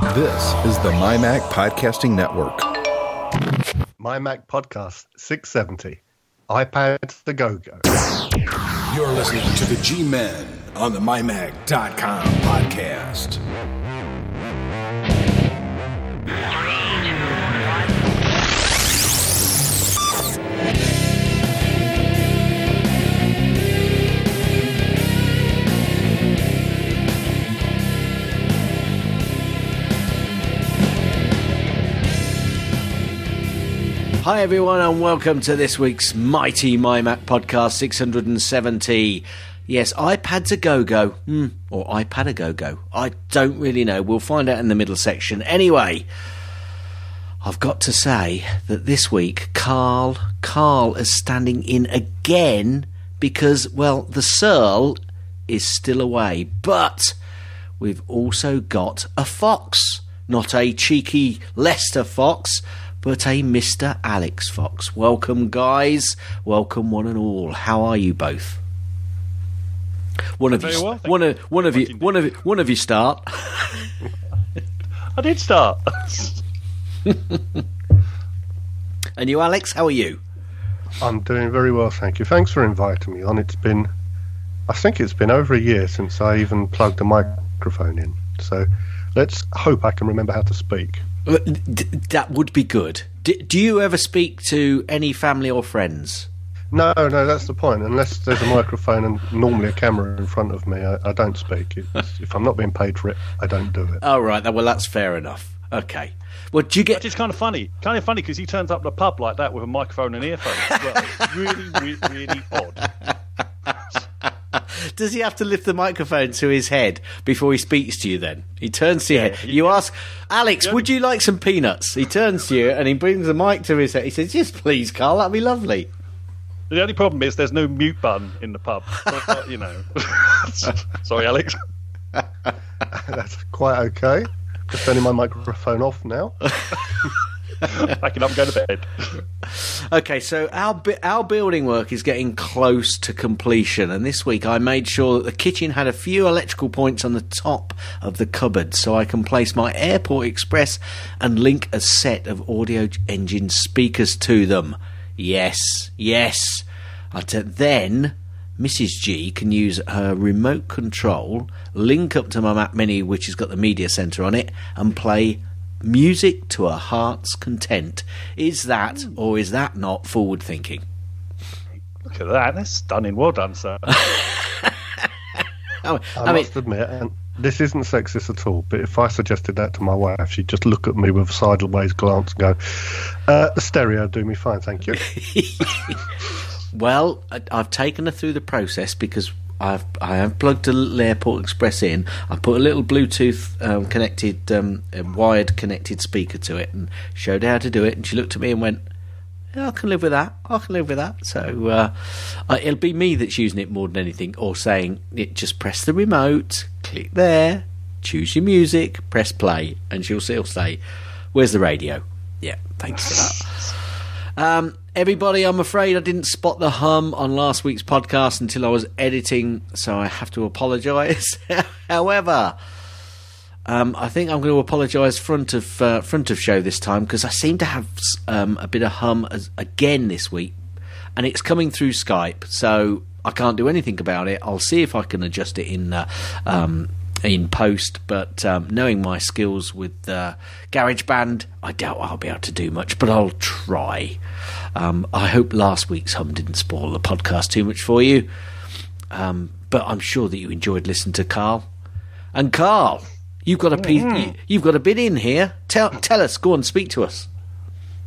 This is the MyMac Podcasting Network. MyMac Podcast 670. iPad the Go Go. You're listening to the G Men on the MyMac.com podcast. Hi, everyone, and welcome to this week's Mighty My Mac podcast 670. Yes, iPad's a go go, hmm, or iPad a go go. I don't really know. We'll find out in the middle section. Anyway, I've got to say that this week, Carl, Carl is standing in again because, well, the Searle is still away, but we've also got a fox. Not a cheeky Leicester fox, but a Mr. Alex Fox. Welcome, guys. Welcome, one and all. How are you both? One of Very you, well, one you. of one of you, Much one of you, one of you start. I did start. And you, Alex, how are you? I'm doing very well, thank you. Thanks for inviting me on. It's been, I think it's been over a year since I even plugged a microphone in. So let's hope I can remember how to speak. D- that would be good. D- do you ever speak to any family or friends? No, no, that's the point. Unless there's a microphone and normally a camera in front of me, I, I don't speak. It's, if I'm not being paid for it, I don't do it. Oh, right. Well, that's fair enough. Okay. Well, do you Which get? is kind of funny. Kind of funny because he turns up at the pub like that with a microphone and earphones well. It's really, really, really odd. Does he have to lift the microphone to his head before he speaks to you? Then he turns to you. Yeah, you yeah. ask, Alex, Yeah. would you like some peanuts? He turns to you and he brings the mic to his head. He says, "Yes, please, Carl. That'd be lovely." The only problem is there's no mute button in the pub. But, you know. Sorry, Alex. That's quite okay. Just turning my microphone off now. Backing up and going to bed. Okay, so our our building work is getting close to completion, and this week I made sure that the kitchen had a few electrical points on the top of the cupboard, so I can place my Airport Express and link a set of audio engine speakers to them. Yes, yes. Uh, I t- then Mrs. G can use her remote control, link up to my Mac Mini, which has got the media center on it, and play music to a heart's content. Is that, or is that not forward thinking? Look at that. That's stunning. Well done, sir. I, I, I mean, must admit, and this isn't sexist at all, but if I suggested that to my wife, she'd just look at me with a sideways glance and go, uh, the stereo do me fine, thank you. well, I've taken her through the process because I've I have plugged a little Airport Express in. I put a little Bluetooth um, connected, um, wired connected speaker to it, and showed her how to do it. And she looked at me and went, yeah, "I can live with that. I can live with that." So uh, uh, it'll be me that's using it more than anything, or saying it. Just press the remote, click there, choose your music, press play, and she'll still say, "Where's the radio?" Yeah, thanks for that. Um, everybody, I'm afraid I didn't spot the hum on last week's podcast until I was editing, so I have to apologise. However, um, I think I'm going to apologise front of uh, front of show this time because I seem to have um, a bit of hum as, again this week, and it's coming through Skype, so I can't do anything about it. I'll see if I can adjust it in. Uh, um, in post, but um, knowing my skills with uh, GarageBand, I doubt I'll be able to do much, but I'll try. Um, I hope last week's hum didn't spoil the podcast too much for you, um, but I'm sure that you enjoyed listening to Carl. And Carl, you've got a piece, you, you've got a bit in here. Tell tell us, go on, speak to us.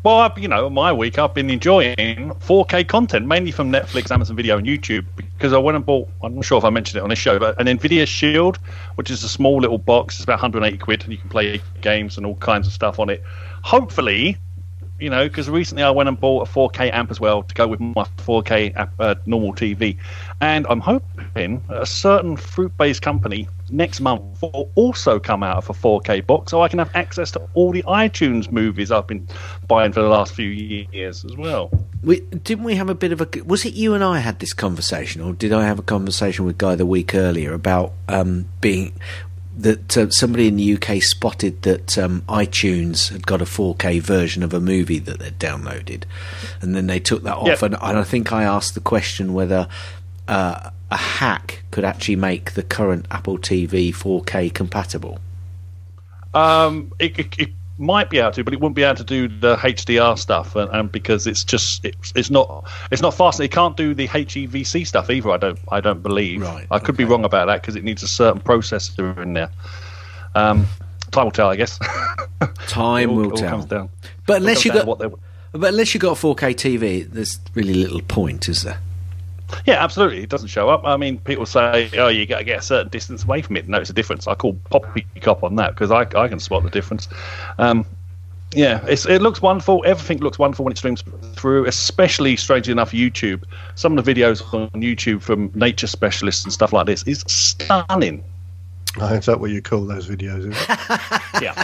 Well, I've, you know, my week I've been enjoying 4K content, mainly from Netflix, Amazon Video, and YouTube, because I went and bought. I'm not sure if I mentioned it on this show, but an Nvidia Shield, which is a small little box. It's about 180 quid, and you can play games and all kinds of stuff on it. Hopefully, you know, because recently I went and bought a 4K amp as well to go with my 4K app, uh, normal TV, and I'm hoping a certain fruit-based company next month will also come out of a 4K box, so I can have access to all the iTunes movies I've been buying for the last few years as well. We, didn't we have a bit of a? Was it you and I had this conversation, or did I have a conversation with Guy the week earlier about um, being that uh, somebody in the UK spotted that um, iTunes had got a 4K version of a movie that they'd downloaded, and then they took that off. Yeah. And, and I think I asked the question whether uh, a hack could actually make the current Apple TV 4K compatible. Um, it, it, it might be able to, but it wouldn't be able to do the HDR stuff, and, and because it's just it's, it's not it's not fast. It can't do the HEVC stuff either. I don't I don't believe. Right, I could be wrong about that because it needs a certain processor in there. Um, time will tell, I guess. Time all- will tell. comes down. But unless you got what they- but unless you got a 4K TV, there's really little point, is there? Yeah, absolutely. It doesn't show up. I mean, people say, "Oh, you got to get a certain distance away from it." And notice a difference. I call poppy poppycock on that because I, I can spot the difference. Um, yeah, it's, it looks wonderful. Everything looks wonderful when it streams through, especially strangely enough, YouTube. Some of the videos on YouTube from nature specialists and stuff like this is stunning. Oh, is that what you call those videos? Is it? Yeah,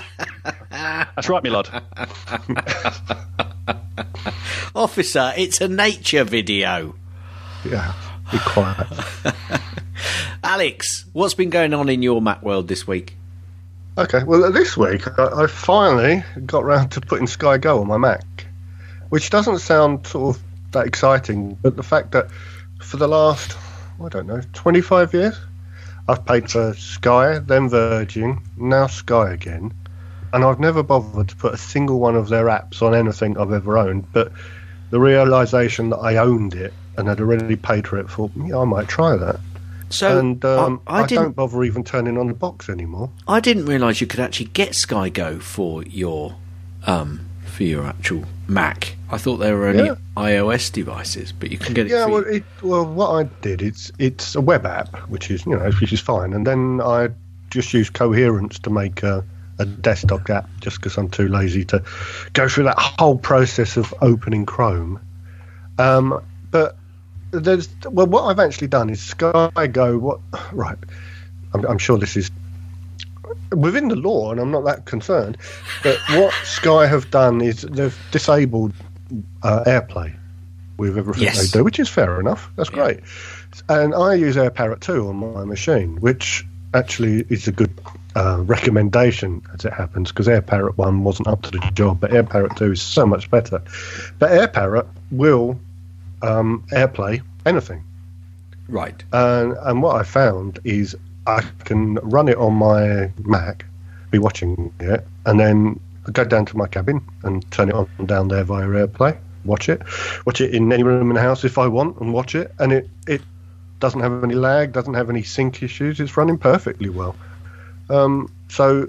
that's right, my lord. Officer, it's a nature video. yeah, be quiet. Alex, what's been going on in your Mac world this week? Okay, well, this week I, I finally got round to putting Sky Go on my Mac, which doesn't sound sort of that exciting, but the fact that for the last, I don't know, 25 years, I've paid for Sky, then Virgin, now Sky again, and I've never bothered to put a single one of their apps on anything I've ever owned, but the realization that I owned it and had already paid for it, thought, yeah, I might try that. So and um, I, I, I don't bother even turning on the box anymore. I didn't realise you could actually get Sky Go for your um, for your actual Mac. I thought they were only Yeah. iOS devices, but you can get it. Yeah, well, it, well, what I did it's it's a web app, which is you know which is fine, and then I just use Coherence to make a, a desktop app, just because I'm too lazy to go through that whole process of opening Chrome. Um, but there's well, what I've actually done is Sky Go. What right? I'm, I'm sure this is within the law, and I'm not that concerned. But what Sky have done is they've disabled uh, AirPlay with everything Yes. they do, which is fair enough. That's Yeah. great. And I use AirParrot 2 on my machine, which actually is a good uh, recommendation as it happens, because AirParrot 1 wasn't up to the job, but AirParrot 2 is so much better. But AirParrot will um, AirPlay anything. right. And, and what I found is I can run it on my Mac, be watching it, and then go down to my cabin and turn it on down there via AirPlay, watch it, watch it in any room in the house if I want, and watch it. And it, it doesn't have any lag, doesn't have any sync issues. It's running perfectly well. Um, so,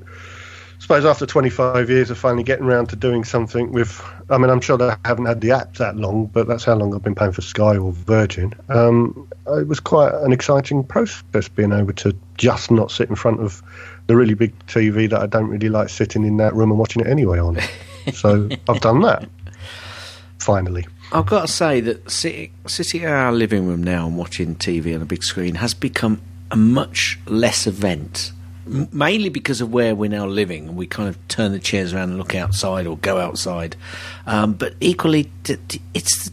suppose after 25 years of finally getting around to doing something with, I mean, I'm sure they haven't had the app that long, but that's how long I've been paying for Sky or Virgin. Um, it was quite an exciting process being able to just not sit in front of the really big TV that I don't really like sitting in that room and watching it anyway on. so I've done that. Finally. I've got to say that sitting, sitting in our living room now and watching TV on a big screen has become a much less event. M- Mainly because of where we're now living, and we kind of turn the chairs around and look outside or go outside. Um, but equally, it's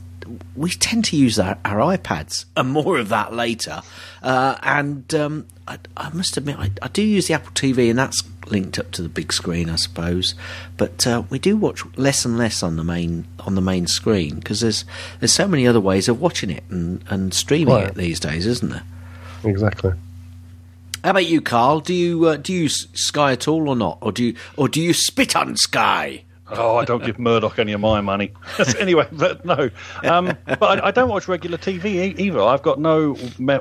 we tend to use our, our iPads, and more of that later. Uh, and um, I, I must admit, I, I do use the Apple TV, and that's linked up to the big screen, I suppose. But uh, we do watch less and less on the main on the main screen because there's there's so many other ways of watching it and, and streaming it these days, isn't there? Exactly. How about you, Carl? Do you uh, do you Sky at all or not, or do you or do you spit on Sky? Oh, I don't give Murdoch any of my money. anyway, but no. Um, but I, I don't watch regular TV either. I've got no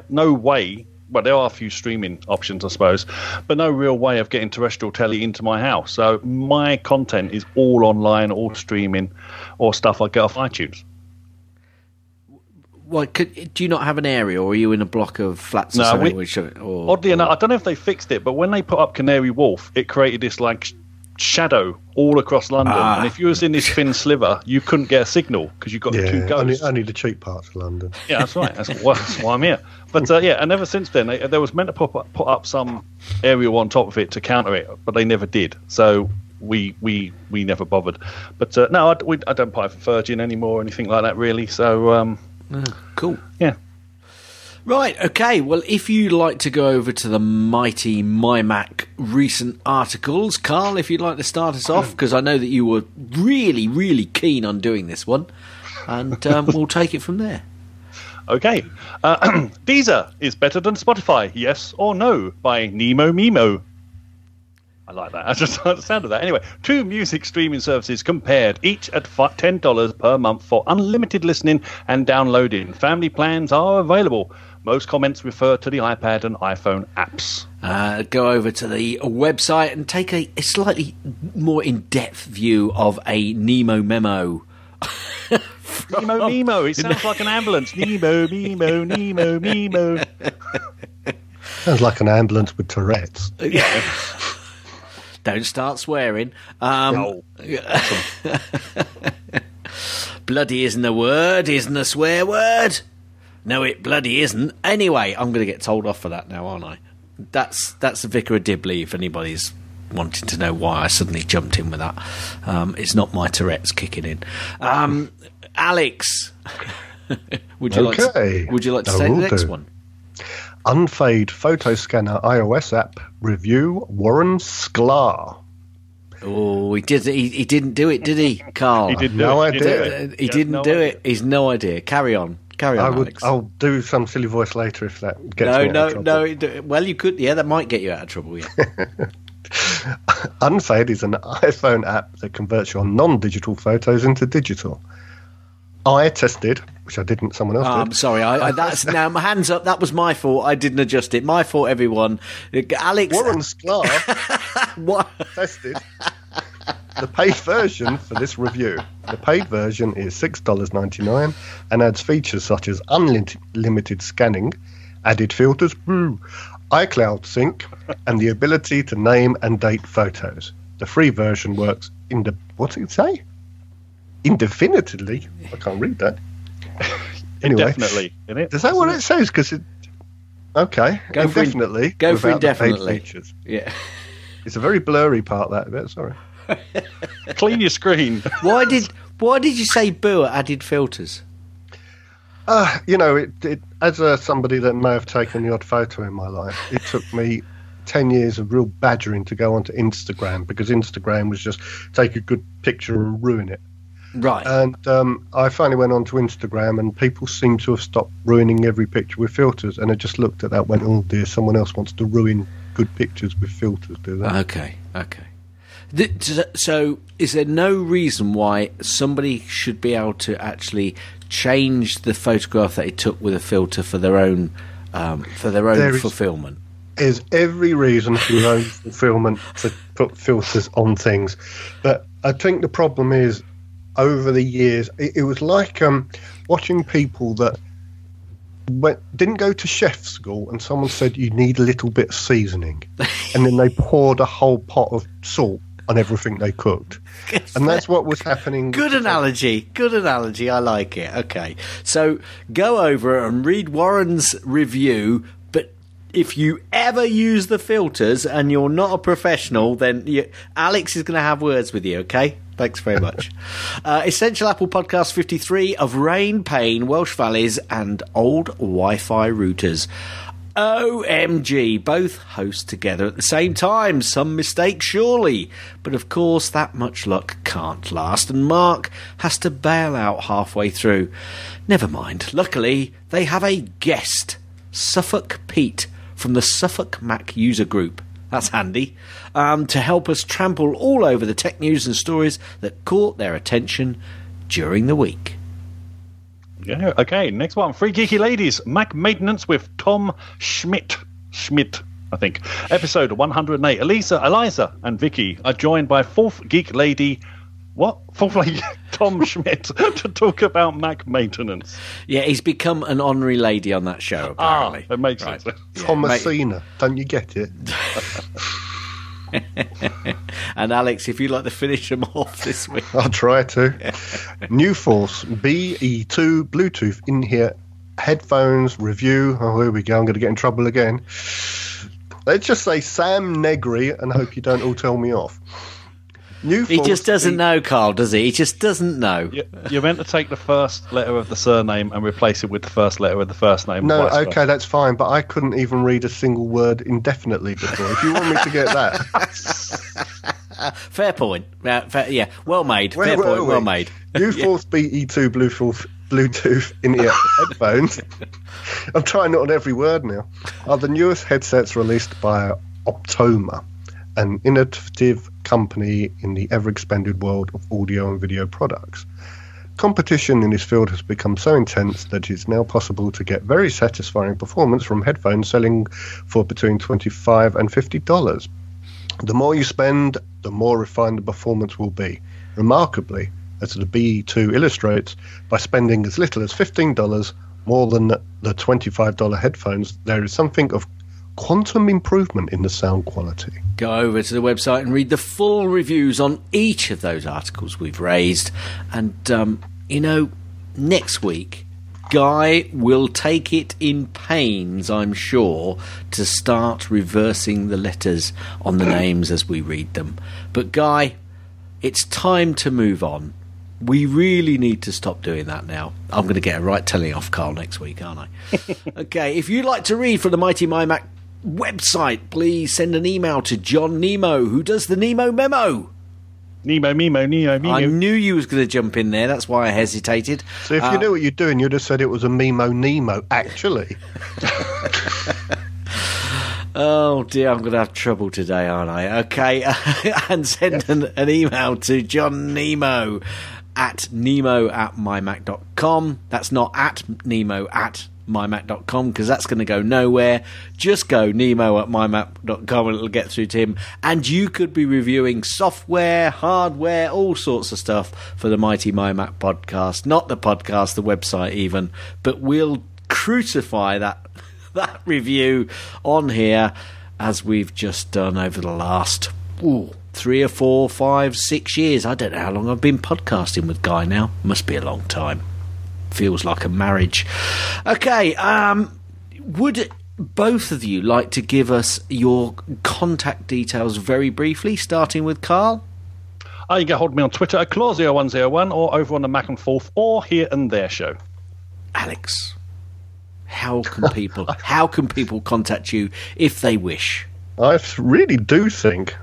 no way. Well, there are a few streaming options, I suppose, but no real way of getting terrestrial telly into my house. So my content is all online, all streaming, or stuff I get off iTunes. Well, could, do you not have an area, or are you in a block of flats or No, something? we- which, or, Oddly enough, I don't know if they fixed it, but when they put up Canary Wharf, it created this like shadow all across London. Ah. And if you was in this thin sliver, you couldn't get a signal because you've got two Yeah, only, ghosts. only the cheap parts of London. Yeah, that's right. That's why, that's why I'm here. But uh, yeah, and ever since then, they, there was meant to put up, put up some aerial on top of it to counter it, but they never did. So we we we never bothered. But uh, no, I, we, I don't pay for Virgin anymore or anything like that, really. So um, cool. yeah, Right, okay. Well, if you'd like to go over to the mighty MyMac recent articles, Carl, if you'd like to start us off, because I know that you were really, really keen on doing this one, and um, we'll take it from there. Okay. Uh, Deezer is better than Spotify, yes or no, by Nemo Mimo. I like that. I just like the sound of that. Anyway, two music streaming services compared, each at $10 per month for unlimited listening and downloading. Family plans are available. Most comments refer to the iPad and iPhone apps. Uh, go over to the website and take a, a slightly more in depth view of a Nemo memo. Nemo, Nemo. It sounds like an ambulance. Nemo, Nemo, Nemo, Nemo. Sounds like an ambulance with Tourette's. Don't start swearing. Um, No. bloody isn't a word, isn't a swear word. No, it bloody isn't. Anyway, I'm going to get told off for that now, aren't I? That's that's the Vicar of Dibley. If anybody's wanting to know why I suddenly jumped in with that, um, it's not my Tourette's kicking in. Um, Alex, would you like to, would you like to I take the next do. one? Unfade photo scanner iOS app review. Warren Sklar. Oh, he did. He, he didn't do it, did he, Carl? He didn't No do it. He idea. do Uh, he has didn't no do idea. it. He's no idea. Carry on. Carry on, I would. Alex. I'll do some silly voice later if that gets no, me out no, of trouble. no. it- Well, you could. Yeah, that might get you out of trouble. Yeah. Unfade is an iPhone app that converts your non-digital photos into digital. I tested, which I didn't. Someone else Oh, I'm sorry. I, I, that's now my hands up. That was my fault. I didn't adjust it. My fault, everyone. Alex, Warren Sklar what? tested the paid version for this review. The paid version is six dollars ninety nine and adds features such as unlimited scanning, added filters, woo, iCloud sync, and the ability to name and date photos. The free version works in the what did it say? Indefinitely. I can't read that. Anyway, Definitely. In it. is that what it says? Because it. Okay, Go for in- indefinitely. go for without indefinitely. features. Yeah. It's a very blurry part that bit. Sorry. Clean your screen. Why did Why did you say boo added filters? Uh, you know, it, it as a, somebody that may have taken the odd photo in my life, it took me 10 years of real badgering to go onto Instagram because Instagram was just take a good picture and ruin it. Right. And um, I finally went onto Instagram and people seem to have stopped ruining every picture with filters. And I just looked at that went, oh dear, someone else wants to ruin good pictures with filters, do they? okay. Okay. So, is there no reason why somebody should be able to actually change the photograph that they took with a filter for their own um, for their own There is- fulfillment? There's every reason for your own fulfillment to put filters on things. But I think the problem is over the years, it, it was like um, watching people that went, didn't go to chef school and someone said you need a little bit of seasoning. and then they poured a whole pot of salt on everything they cooked. And that's what was happening. Good analogy. Good analogy. I like it. Okay. So go over and read Warren's review. But if you ever use the filters and you're not a professional, then you, Alex is going to have words with you. Okay. Thanks very much. uh, Essential Apple Podcast 53 of Rain, Pain, Welsh Valleys, and Old Wi Fi routers. OMG, both host together at the same time. Some mistake, surely. But of course, that much luck can't last, and Mark has to bail out halfway through. Never mind. Luckily, they have a guest, Suffolk Pete, from the Suffolk Mac user group. That's handy. Um, to help us trample all over the tech news and stories that caught their attention during the week. Yeah. Okay. Next one. Free Geeky Ladies. Mac Maintenance with Tom Schmidt. Schmidt. I think. Episode 108. Elisa, Eliza, and Vicky are joined by fourth geek lady. What? Fourth lady Tom Schmidt to talk about Mac maintenance. Yeah, he's become an honorary lady on that show, Ah, it makes Right. sense. Thomasina. Don't you get it? And Alex, if you'd like to finish them off this week. I'll try to. NuForce BE2 Bluetooth in here headphones review. Oh, here we go. I'm going to get in trouble again. Let's just say Sam Negri and hope you don't all tell me off. New He just doesn't B- know, Carl, does he? He just doesn't know. You- You're meant to take the first letter of the surname and replace it with the first letter of the first name. No, vice versa. okay, that's fine, but I couldn't even read a single word indefinitely before. If you want me to get that, Fair point. Yeah, fair, yeah. well made. Where fair were point. we? Well made. New Force BE2 Bluetooth Bluetooth in-ear headphones. I'm trying it on every word now. Are the newest headsets released by Optoma, an innovative company in the ever-expanded world of audio and video products. Competition in this field has become so intense that it's now possible to get very satisfying performance from headphones selling for between 25 and 50 dollars. The more you spend, the more refined the performance will be. Remarkably, as the BE2 illustrates, by spending as little as $15 more than the $25 headphones, there is something of quantum improvement in the sound quality. Go over to the website and read the full reviews on each of those articles we've raised. And, um, you know, next week, Guy will take it in pains, I'm sure, to start reversing the letters on the names as we read them. But, Guy, it's time to move on. We really need to stop doing that now. I'm going to get a right telling off Carl next week, aren't I? okay, if you'd like to read from the Mighty MyMac website, please send an email to John Nemo, who does the Nemo memo. Nemo, Mimo, Nemo, Mimo. I knew you was going to jump in there. That's why I hesitated. So if Uh, you knew what you're doing, you'd have said it was a Mimo Nemo, actually. Oh dear, I'm going to have trouble today, aren't I? Okay, and send an, an email to John Nemo at nemo at mymac.com. That's not at nemo at mymac.com because that's going to go nowhere. Just go nemo at mymac.com and it'll get through to him. And you could be reviewing software, hardware, all sorts of stuff for the Mighty MyMac podcast. Not the podcast, the website even, but we'll crucify that that review on here as we've just done over the last ooh, three or four, five, six years. I don't know how long I've been podcasting with Guy now. Must be a long time. Feels like a marriage. Okay, um, would both of you like to give us your contact details very briefly, starting with Carl? Oh, you can hold me on Twitter at Claw0101 or over on the Mac and Forth or Here and There show. Alex, how can people how can people contact you if they wish? I really do think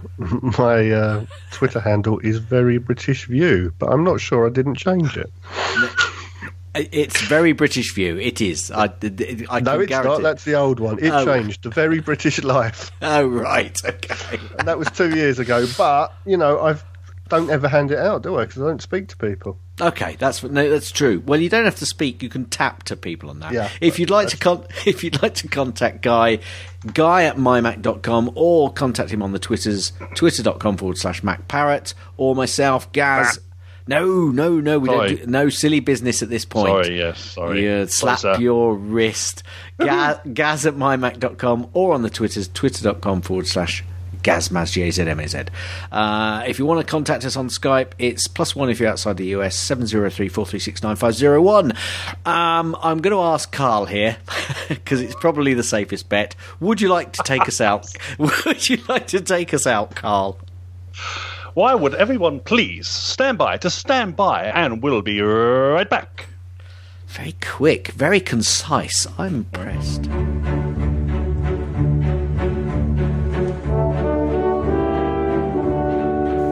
my uh, Twitter handle is very British View, but I'm not sure I didn't change it. It's very British view. It is. I, I No, it's guarantee. not. That's the old one. It Oh. changed to Very British Life, Oh right. Okay. and that was two years ago. But you know, I don't ever hand it out, do I? Because I don't speak to people. Okay, that's no, that's true. Well, you don't have to speak. You can tap to people on that. Yeah, if you'd like to con- if you'd like to contact Guy, Guy at mymac.com or contact him on the Twitters, twitter.com forward slash MacParrot or myself, Gaz. No, no, no, we Sorry. don't do no silly business at this point. Sorry, yes, sorry. You slap sir. your wrist. Gaz, Gaz at mymac.com or on the Twitters, twitter.com forward slash Gazmaz, G-A-Z-M-A-Z. Uh, if you want to contact us on Skype, it's plus one if you're outside the US, 703-436-9501. Um, I'm going to ask Carl here, because it's probably the safest bet. Would you like to take us out? Would you like to take us out, Carl? Why would everyone please stand by to stand by and we'll be right back. Very quick, very concise. I'm impressed.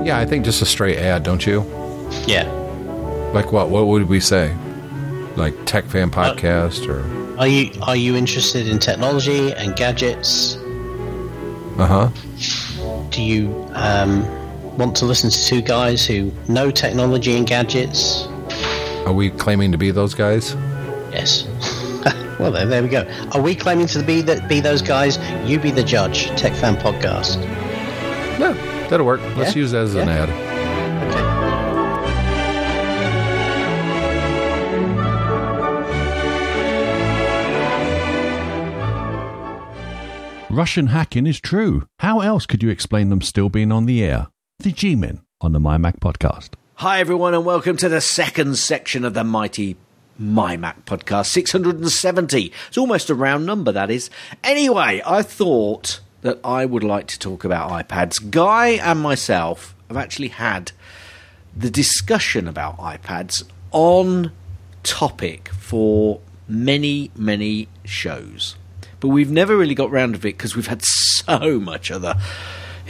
Yeah, I think just a straight ad, don't you? Yeah. Like what? What would we say? Like Tech Fan Podcast or Are you are you interested in technology and gadgets? uh huh. Do you um, want to listen to two guys who know technology and gadgets? Are we claiming to be those guys? Yes. well, there, there we go. Are we claiming to be that be those guys? You be the judge. Tech Fan Podcast. No, that'll work. Let's Yeah? use that as an ad. Okay. Russian hacking is true. How else could you explain them still being on the air? The G Men on the MyMac podcast. Hi, everyone, and welcome to the second section of the mighty My Mac podcast 670. It's almost a round number, that is. Anyway, I thought that I would like to talk about iPads. Guy and myself have actually had the discussion about iPads on topic for many, many shows. But we've never really got round of it because we've had so much other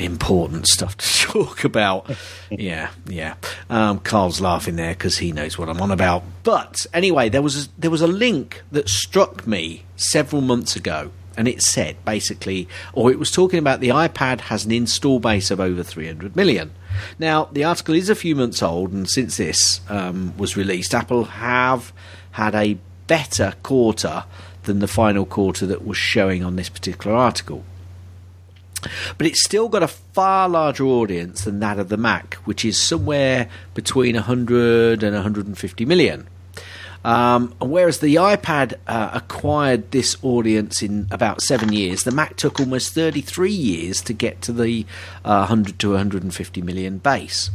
important stuff to talk about. yeah, yeah. Um, Carl's laughing there because he knows what I'm on about. But anyway, there was a, there was a link that struck me several months ago, and it said basically, or it was talking about the iPad has an install base of over 300 million. Now, the article is a few months old, and since this um, was released, Apple have had a better quarter than the final quarter that was showing on this particular article. But it's still got a far larger audience than that of the Mac, which is somewhere between 100 and 150 million. Um, whereas the iPad uh, acquired this audience in about seven years, the Mac took almost 33 years to get to the uh, 100 to 150 million base.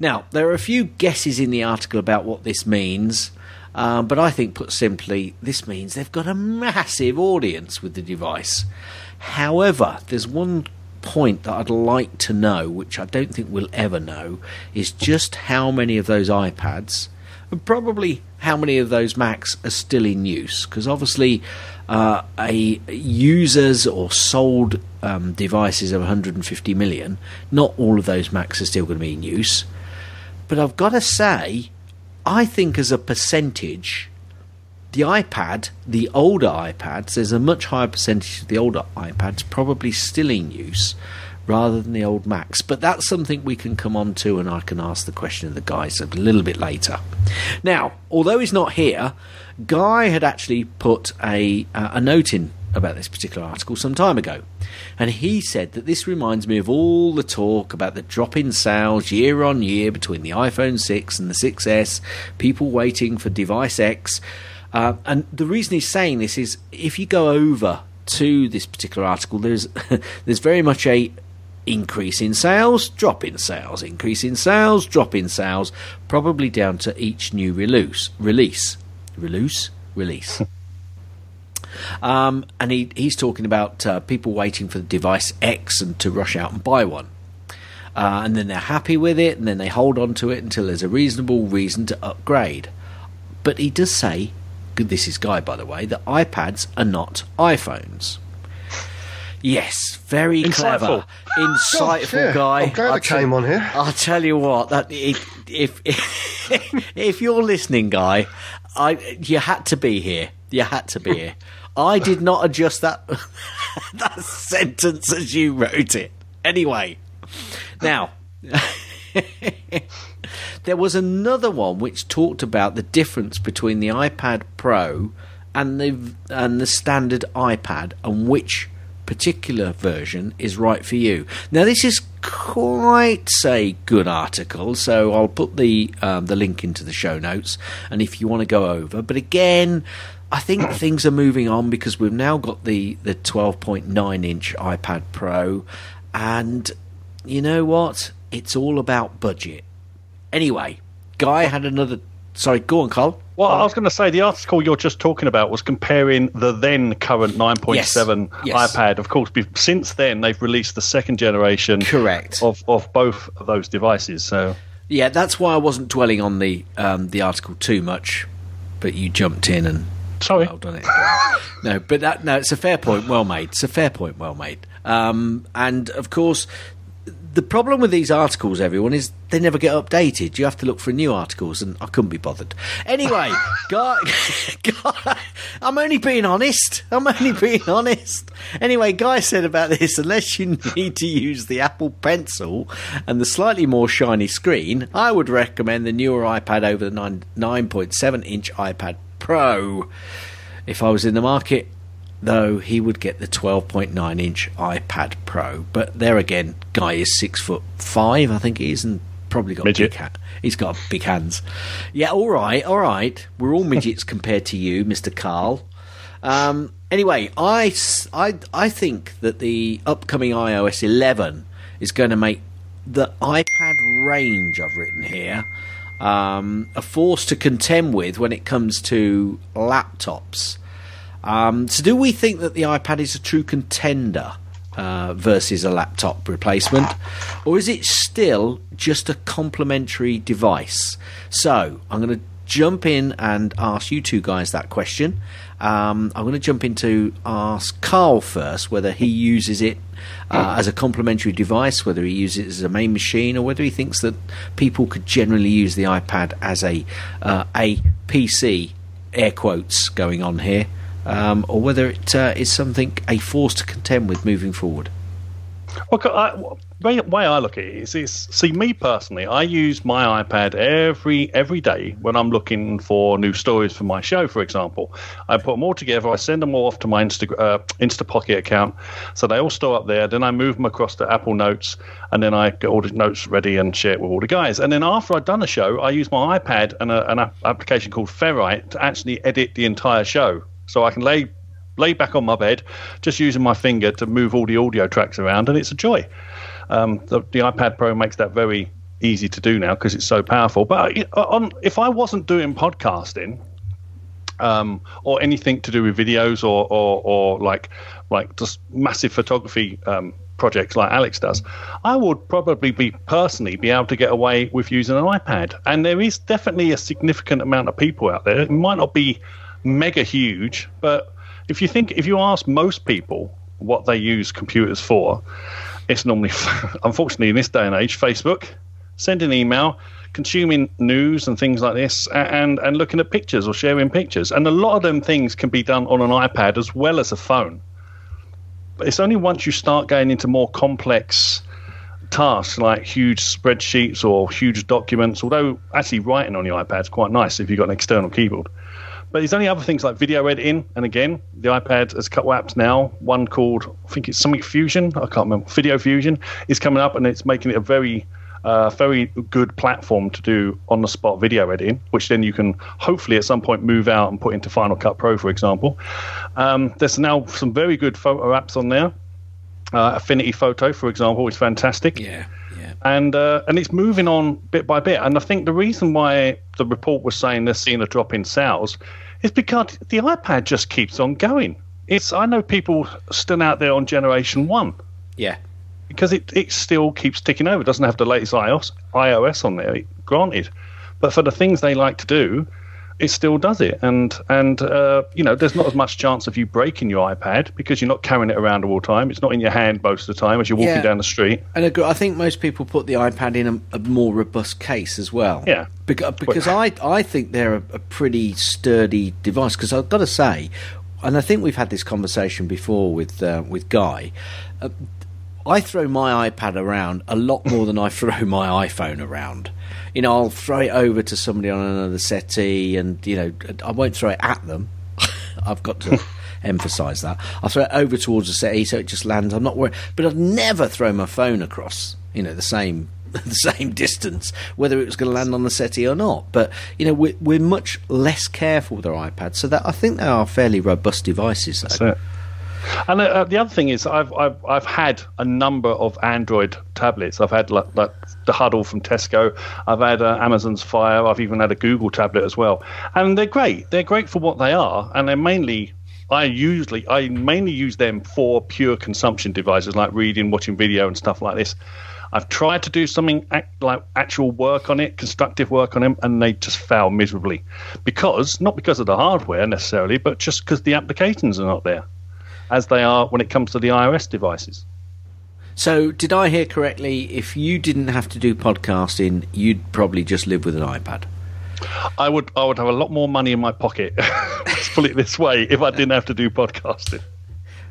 Now, there are a few guesses in the article about what this means, um, but I think, put simply, this means they've got a massive audience with the device. However, there's one point that I'd like to know, which I don't think we'll ever know, is just how many of those iPads, and probably how many of those Macs are still in use. Because obviously, uh, a users or sold um, devices of 150 million, not all of those Macs are still going to be in use. But I've got to say, I think as a percentage, the iPad, the older iPads, there's a much higher percentage of the older iPads probably still in use rather than the old Macs. But that's something we can come on to, and I can ask the question of the guys a little bit later. Now, although he's not here, Guy had actually put a, uh, a note in about this particular article some time ago. And he said that this reminds me of all the talk about the drop in sales year on year between the iPhone 6 and the 6S, people waiting for device X. Uh, and the reason he's saying this is if you go over to this particular article, there's there's very much a increase in sales, drop in sales, increase in sales, drop in sales, probably down to each new release, release, release, release. um, and he, he's talking about uh, people waiting for the device X and to rush out and buy one. Uh, and then they're happy with it, and then they hold on to it until there's a reasonable reason to upgrade. But he does say this is Guy, by the way, that iPads are not iPhones. Yes, very clever, insightful yeah. Oh, guy. I'm glad I'll I came on here. I'll tell you what. That if if if you're listening, Guy, I you had to be here. You had to be here. I did not adjust that that sentence as you wrote it. Anyway, now there was another one which talked about the difference between the iPad Pro and the and the standard iPad and which particular version is right for you. Now this is quite a good article, so I'll put the um, the link into the show notes, and if you want to go over. But again, I think things are moving on because we've now got the the 12.9 inch iPad Pro, and you know what? It's all about budget. Anyway, Guy had another. Sorry, go on, Carl. Well, I was going to say the article you're just talking about was comparing the then current 9.7 Yes, yes. iPad. Of course, be- since then they've released the second generation Correct. of of both of those devices. So Yeah, that's why I wasn't dwelling on the um, the article too much, but you jumped in and sorry, well done it. no, but that no, it's a fair point. Well made. It's a fair point. Well made. Um, and of course, the problem with these articles, everyone, is they never get updated. You have to look for new articles, and I couldn't be bothered. Anyway, guy, guy, I'm only being honest. I'm only being honest. Anyway, Guy said about this unless you need to use the Apple Pencil and the slightly more shiny screen, I would recommend the newer iPad over the 9, 9.7 inch iPad Pro. If I was in the market, though he would get the 12.9 inch iPad Pro. But there again, guy is six foot five, I think he is, and probably got Midget. big ha- He's got big hands. Yeah, all right, all right. We're all midgets compared to you, Mister Carl. Um, anyway, I think that the upcoming iOS 11 is going to make the iPad range I've written here um, a force to contend with when it comes to laptops. Um, so, do we think that the iPad is a true contender uh, versus a laptop replacement, or is it still just a complementary device? So I'm going to jump in and ask you two guys that question. Um, I'm going to jump into ask Carl first whether he uses it uh, as a complementary device, whether he uses it as a main machine, or whether he thinks that people could generally use the iPad as a uh, a PC, air quotes going on here, um, or whether it uh, is something a force to contend with moving forward. Well, I, way, way I look at it is, is, see me personally. I use my iPad every every day when I'm looking for new stories for my show. For example, I put them all together. I send them all off to my Insta uh, Instapocket account, so they all store up there. Then I move them across to Apple Notes, and then I get all the notes ready and share it with all the guys. And then after I've done a show, I use my iPad and a, an app- application called Ferrite to actually edit the entire show, so I can lay lay back on my bed, just using my finger to move all the audio tracks around, and it's a joy. Um, the, the iPad Pro makes that very easy to do now because it's so powerful. But on, if I wasn't doing podcasting, um, or anything to do with videos or, or, or like like just massive photography um, projects like Alex does, I would probably be personally be able to get away with using an iPad. And there is definitely a significant amount of people out there. It might not be mega huge, but if you think if you ask most people what they use computers for, it's normally unfortunately in this day and age Facebook, sending email, consuming news and things like this, and and looking at pictures or sharing pictures. And a lot of them things can be done on an iPad as well as a phone. But it's only once you start going into more complex tasks like huge spreadsheets or huge documents, although actually writing on your iPad is quite nice if you've got an external keyboard. But there's only other things like video editing, and again, the iPad has a couple apps now. One called I think it's something Fusion, I can't remember. Video Fusion is coming up, and it's making it a very uh, very good platform to do on the spot video editing, which then you can hopefully at some point move out and put into Final Cut Pro, for example. Um, there's now some very good photo apps on there. Uh, Affinity Photo, for example, is fantastic. Yeah, yeah. And uh, and it's moving on bit by bit. And I think the reason why the report was saying they're seeing a drop in sales is because the iPad just keeps on going. It's I know people still out there on generation one Yeah. because it, it still keeps ticking over. It doesn't have the latest iOS iOS on there, granted, but for the things they like to do, it still does it. And and uh, you know, there's not as much chance of you breaking your iPad because you're not carrying it around all the time. It's not in your hand most of the time as you're walking Yeah. down the street. And I I think most people put the iPad in a, a more robust case as well. Yeah. Because, because I, I think they're a, a pretty sturdy device. Because I've got to say, and I think we've had this conversation before with uh, with Guy. Uh, I throw my iPad around a lot more than I throw my iPhone around. You know, I'll throw it over to somebody on another settee, and you know, I won't throw it at them. I've got to emphasise that. I'll throw it over towards the settee so it just lands. I'm not worried, but I'd never throw my phone across. You know, the same the same distance, whether it was going to land on the settee or not. But you know, we're, we're much less careful with our iPads, so that I think they are fairly robust devices. though. That's it. And uh, the other thing is, I've, I've I've had a number of Android tablets. I've had like, like the Hudl from Tesco. I've had uh, Amazon's Fire. I've even had a Google tablet as well, and they're great. They're great for what they are, and they're mainly. I usually I mainly use them for pure consumption devices like reading, watching video, and stuff like this. I've tried to do something act, like actual work on it, constructive work on them, and they just fail miserably. Because not because of the hardware necessarily, but just because the applications are not there as they are when it comes to the iOS devices. So, did I hear correctly? If you didn't have to do podcasting, you'd probably just live with an iPad. I would I would have a lot more money in my pocket. Let's put it this way: if I didn't have to do podcasting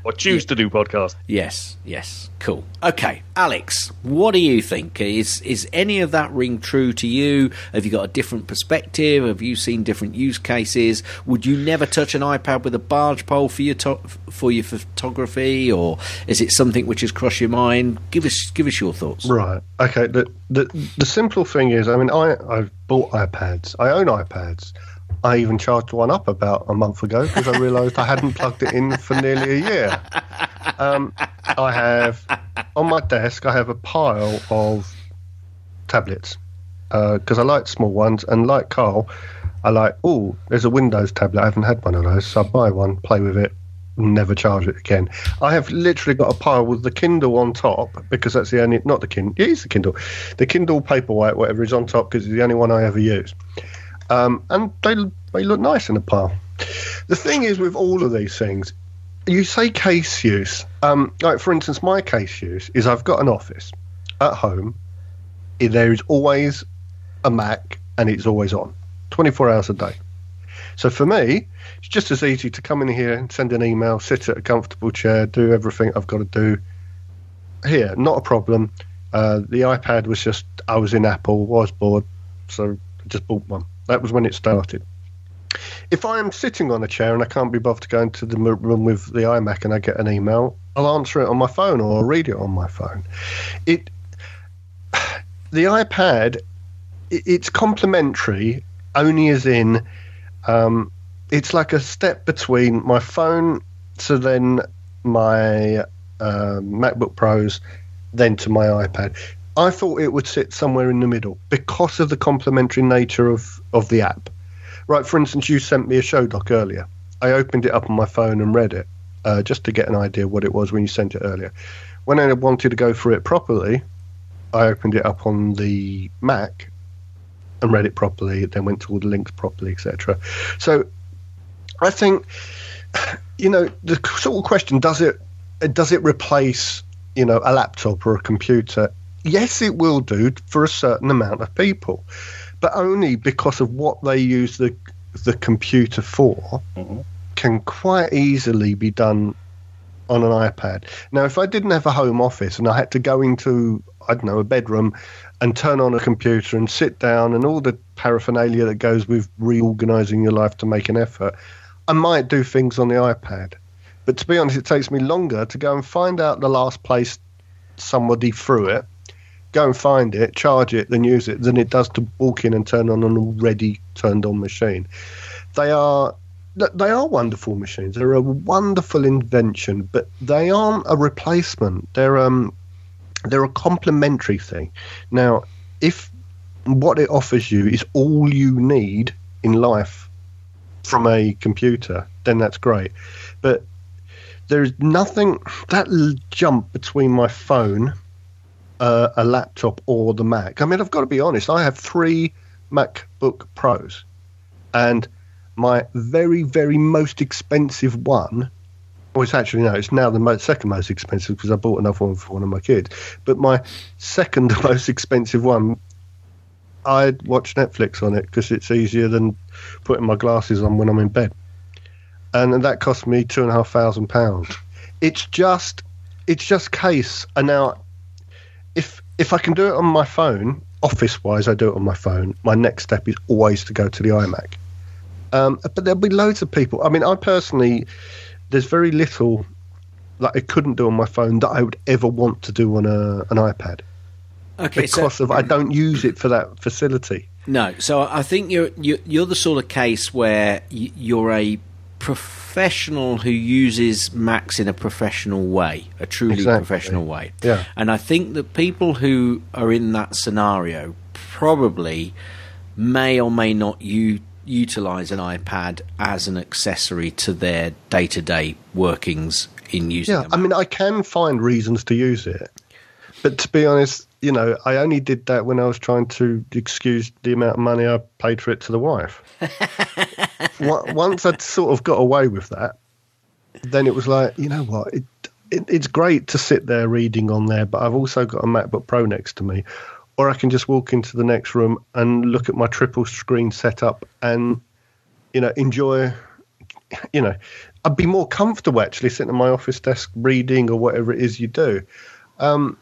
or choose to do podcasting. Yes, yes, cool. Okay, Alex, what do you think? Is is any of that ring true to you? Have you got a different perspective? Have you seen different use cases? Would you never touch an iPad with a barge pole for your to- for your photography, or is it something which has crossed your mind? Give us give us your thoughts. Right. Okay. The the the simple thing is, I mean, I I've bought iPads. I own iPads. I even charged one up about a month ago because I realised I hadn't plugged it in for nearly a year. Um, I have on my desk. I have a pile of tablets because I like small ones, and like Carl, I like. Oh, there's a Windows tablet. I haven't had one of those, so I buy one, play with it, never charge it again. I have literally got a pile with the Kindle on top because that's the only not the Kindle. It's the Kindle, the Kindle Paperwhite, whatever is on top because it's the only one I ever use. Um, and they they look nice in a pile. The thing is with all of these things, you say case use. Um, like for instance, my case use is I've got an office at home. There is always a Mac and it's always on, twenty four hours a day. So for me, it's just as easy to come in here and send an email, sit at a comfortable chair, do everything I've got to do here. Not a problem. Uh, the iPad was just I was in Apple, was bored, so I just bought one. That was when it started. If I am sitting on a chair and I can't be bothered to go into the room with the iMac and I get an email, I'll answer it on my phone or I'll read it on my phone. It the iPad it's complementary only as in um, it's like a step between my phone to then my um MacBook Pros, then to my iPad. I thought it would sit somewhere in the middle because of the complementary nature of, of the app. Right, for instance, you sent me a show doc earlier. I opened it up on my phone and read it uh, just to get an idea what it was when you sent it earlier. When I wanted to go through it properly, I opened it up on the Mac and read it properly, then went to all the links properly, etc. So I think, you know, the sort of question does it does it replace you know a laptop or a computer? Yes, it will do for a certain amount of people, but only because of what they use the the computer for mm-hmm. can quite easily be done on an iPad. Now, if I didn't have a home office and I had to go into I don't know a bedroom and turn on a computer and sit down and all the paraphernalia that goes with reorganizing your life to make an effort, I might do things on the iPad. But to be honest, it takes me longer to go and find out the last place somebody threw it, go and find it, charge it, then use it, than it does to walk in and turn on an already turned on machine. They are they are wonderful machines. They're a wonderful invention, but they aren't a replacement. They're um they're a complementary thing. Now, if what it offers you is all you need in life from a computer, then that's great. But there's nothing that jump between my phone, uh, a laptop, or the Mac. I mean, I've got to be honest. I have three MacBook Pros, and my very, very most expensive one. Well, it's actually no. It's now the most, second most expensive because I bought another one for one of my kids. But my second most expensive one, I watch Netflix on it because it's easier than putting my glasses on when I'm in bed and that cost me two and a half thousand pounds. It's just, it's just case. And now, if if I can do it on my phone, office wise, I do it on my phone. My next step is always to go to the iMac. Um, but there'll be loads of people. I mean, I personally, there's very little that I couldn't do on my phone that I would ever want to do on a an iPad Okay, so because of I don't use it for that facility. No, so I think you're you're, you're the sort of case where you're a professional who uses Macs in a professional way, a truly Exactly. professional way. Yeah. And I think that people who are in that scenario probably may or may not u- utilize an iPad as an accessory to their day-to-day workings in using. Yeah, I mean, I can find reasons to use it, but to be honest, you know, I only did that when I was trying to excuse the amount of money I paid for it to the wife. Once I'd sort of got away with that, then it was like, you know what, it, it it's great to sit there reading on there, but I've also got a MacBook Pro next to me, or I can just walk into the next room and look at my triple screen setup and, you know, enjoy you know, I'd be more comfortable actually sitting at my office desk reading or whatever it is you do. Um,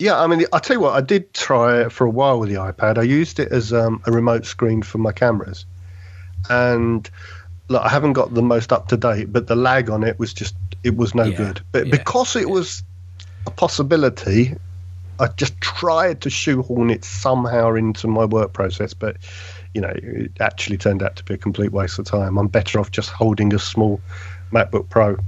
yeah, I mean, I'll tell you what, I did try it for a while with the iPad. I used it as um, a remote screen for my cameras. And look, I haven't got the most up to date, but the lag on it was just, it was no Yeah, good. But yeah, because it was a possibility, I just tried to shoehorn it somehow into my work process, but you know, it actually turned out to be a complete waste of time. I'm better off just holding a small MacBook Pro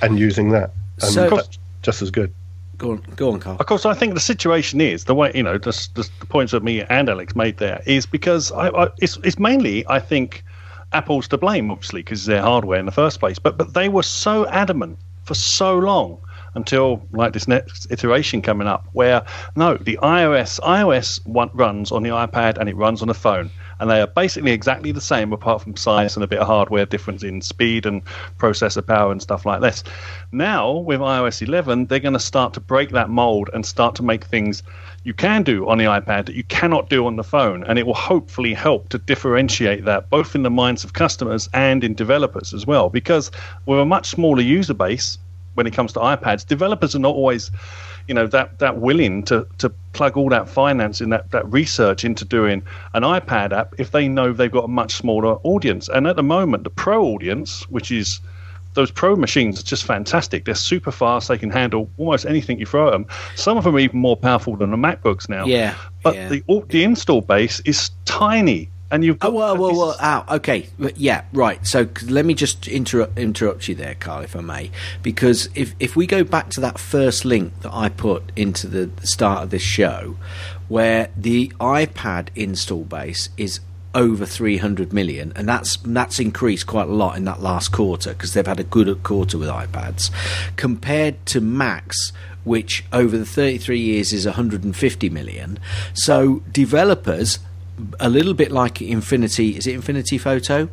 and using that, and So- that's just as good. Go on, go on, Carl. Of course, I think the situation is the way you know the, the, the points that me and Alex made there is because I, I it's it's mainly I think Apple's to blame, obviously, because their hardware in the first place. But but they were so adamant for so long until like this next iteration coming up, where no, the iOS iOS runs on the iPad and it runs on the phone, and they are basically exactly the same apart from size and a bit of hardware difference in speed and processor power and stuff like this. Now with iOS 11, they're going to start to break that mold and start to make things you can do on the iPad that you cannot do on the phone, and it will hopefully help to differentiate that both in the minds of customers and in developers as well. Because with a much smaller user base when it comes to iPads, developers are not always, you know, that that willing to to plug all that finance in that that research into doing an iPad app if they know they've got a much smaller audience. And at the moment, the pro audience, which is those pro machines are just fantastic. They're super fast. They can handle almost anything you throw at them. Some of them are even more powerful than the MacBooks now. Yeah, But yeah. the the install base is tiny, and you've got Oh, well, well, ow, okay, yeah, right. So let me just interrupt interrupt you there, Carl, if I may, because if if we go back to that first link that I put into the start of this show, where the iPad install base is over 300 million and that's that's increased quite a lot in that last quarter because they've had a good quarter with iPads compared to Macs which over the 33 years is 150 million. So developers a little bit like Affinity. Is it Affinity Photo?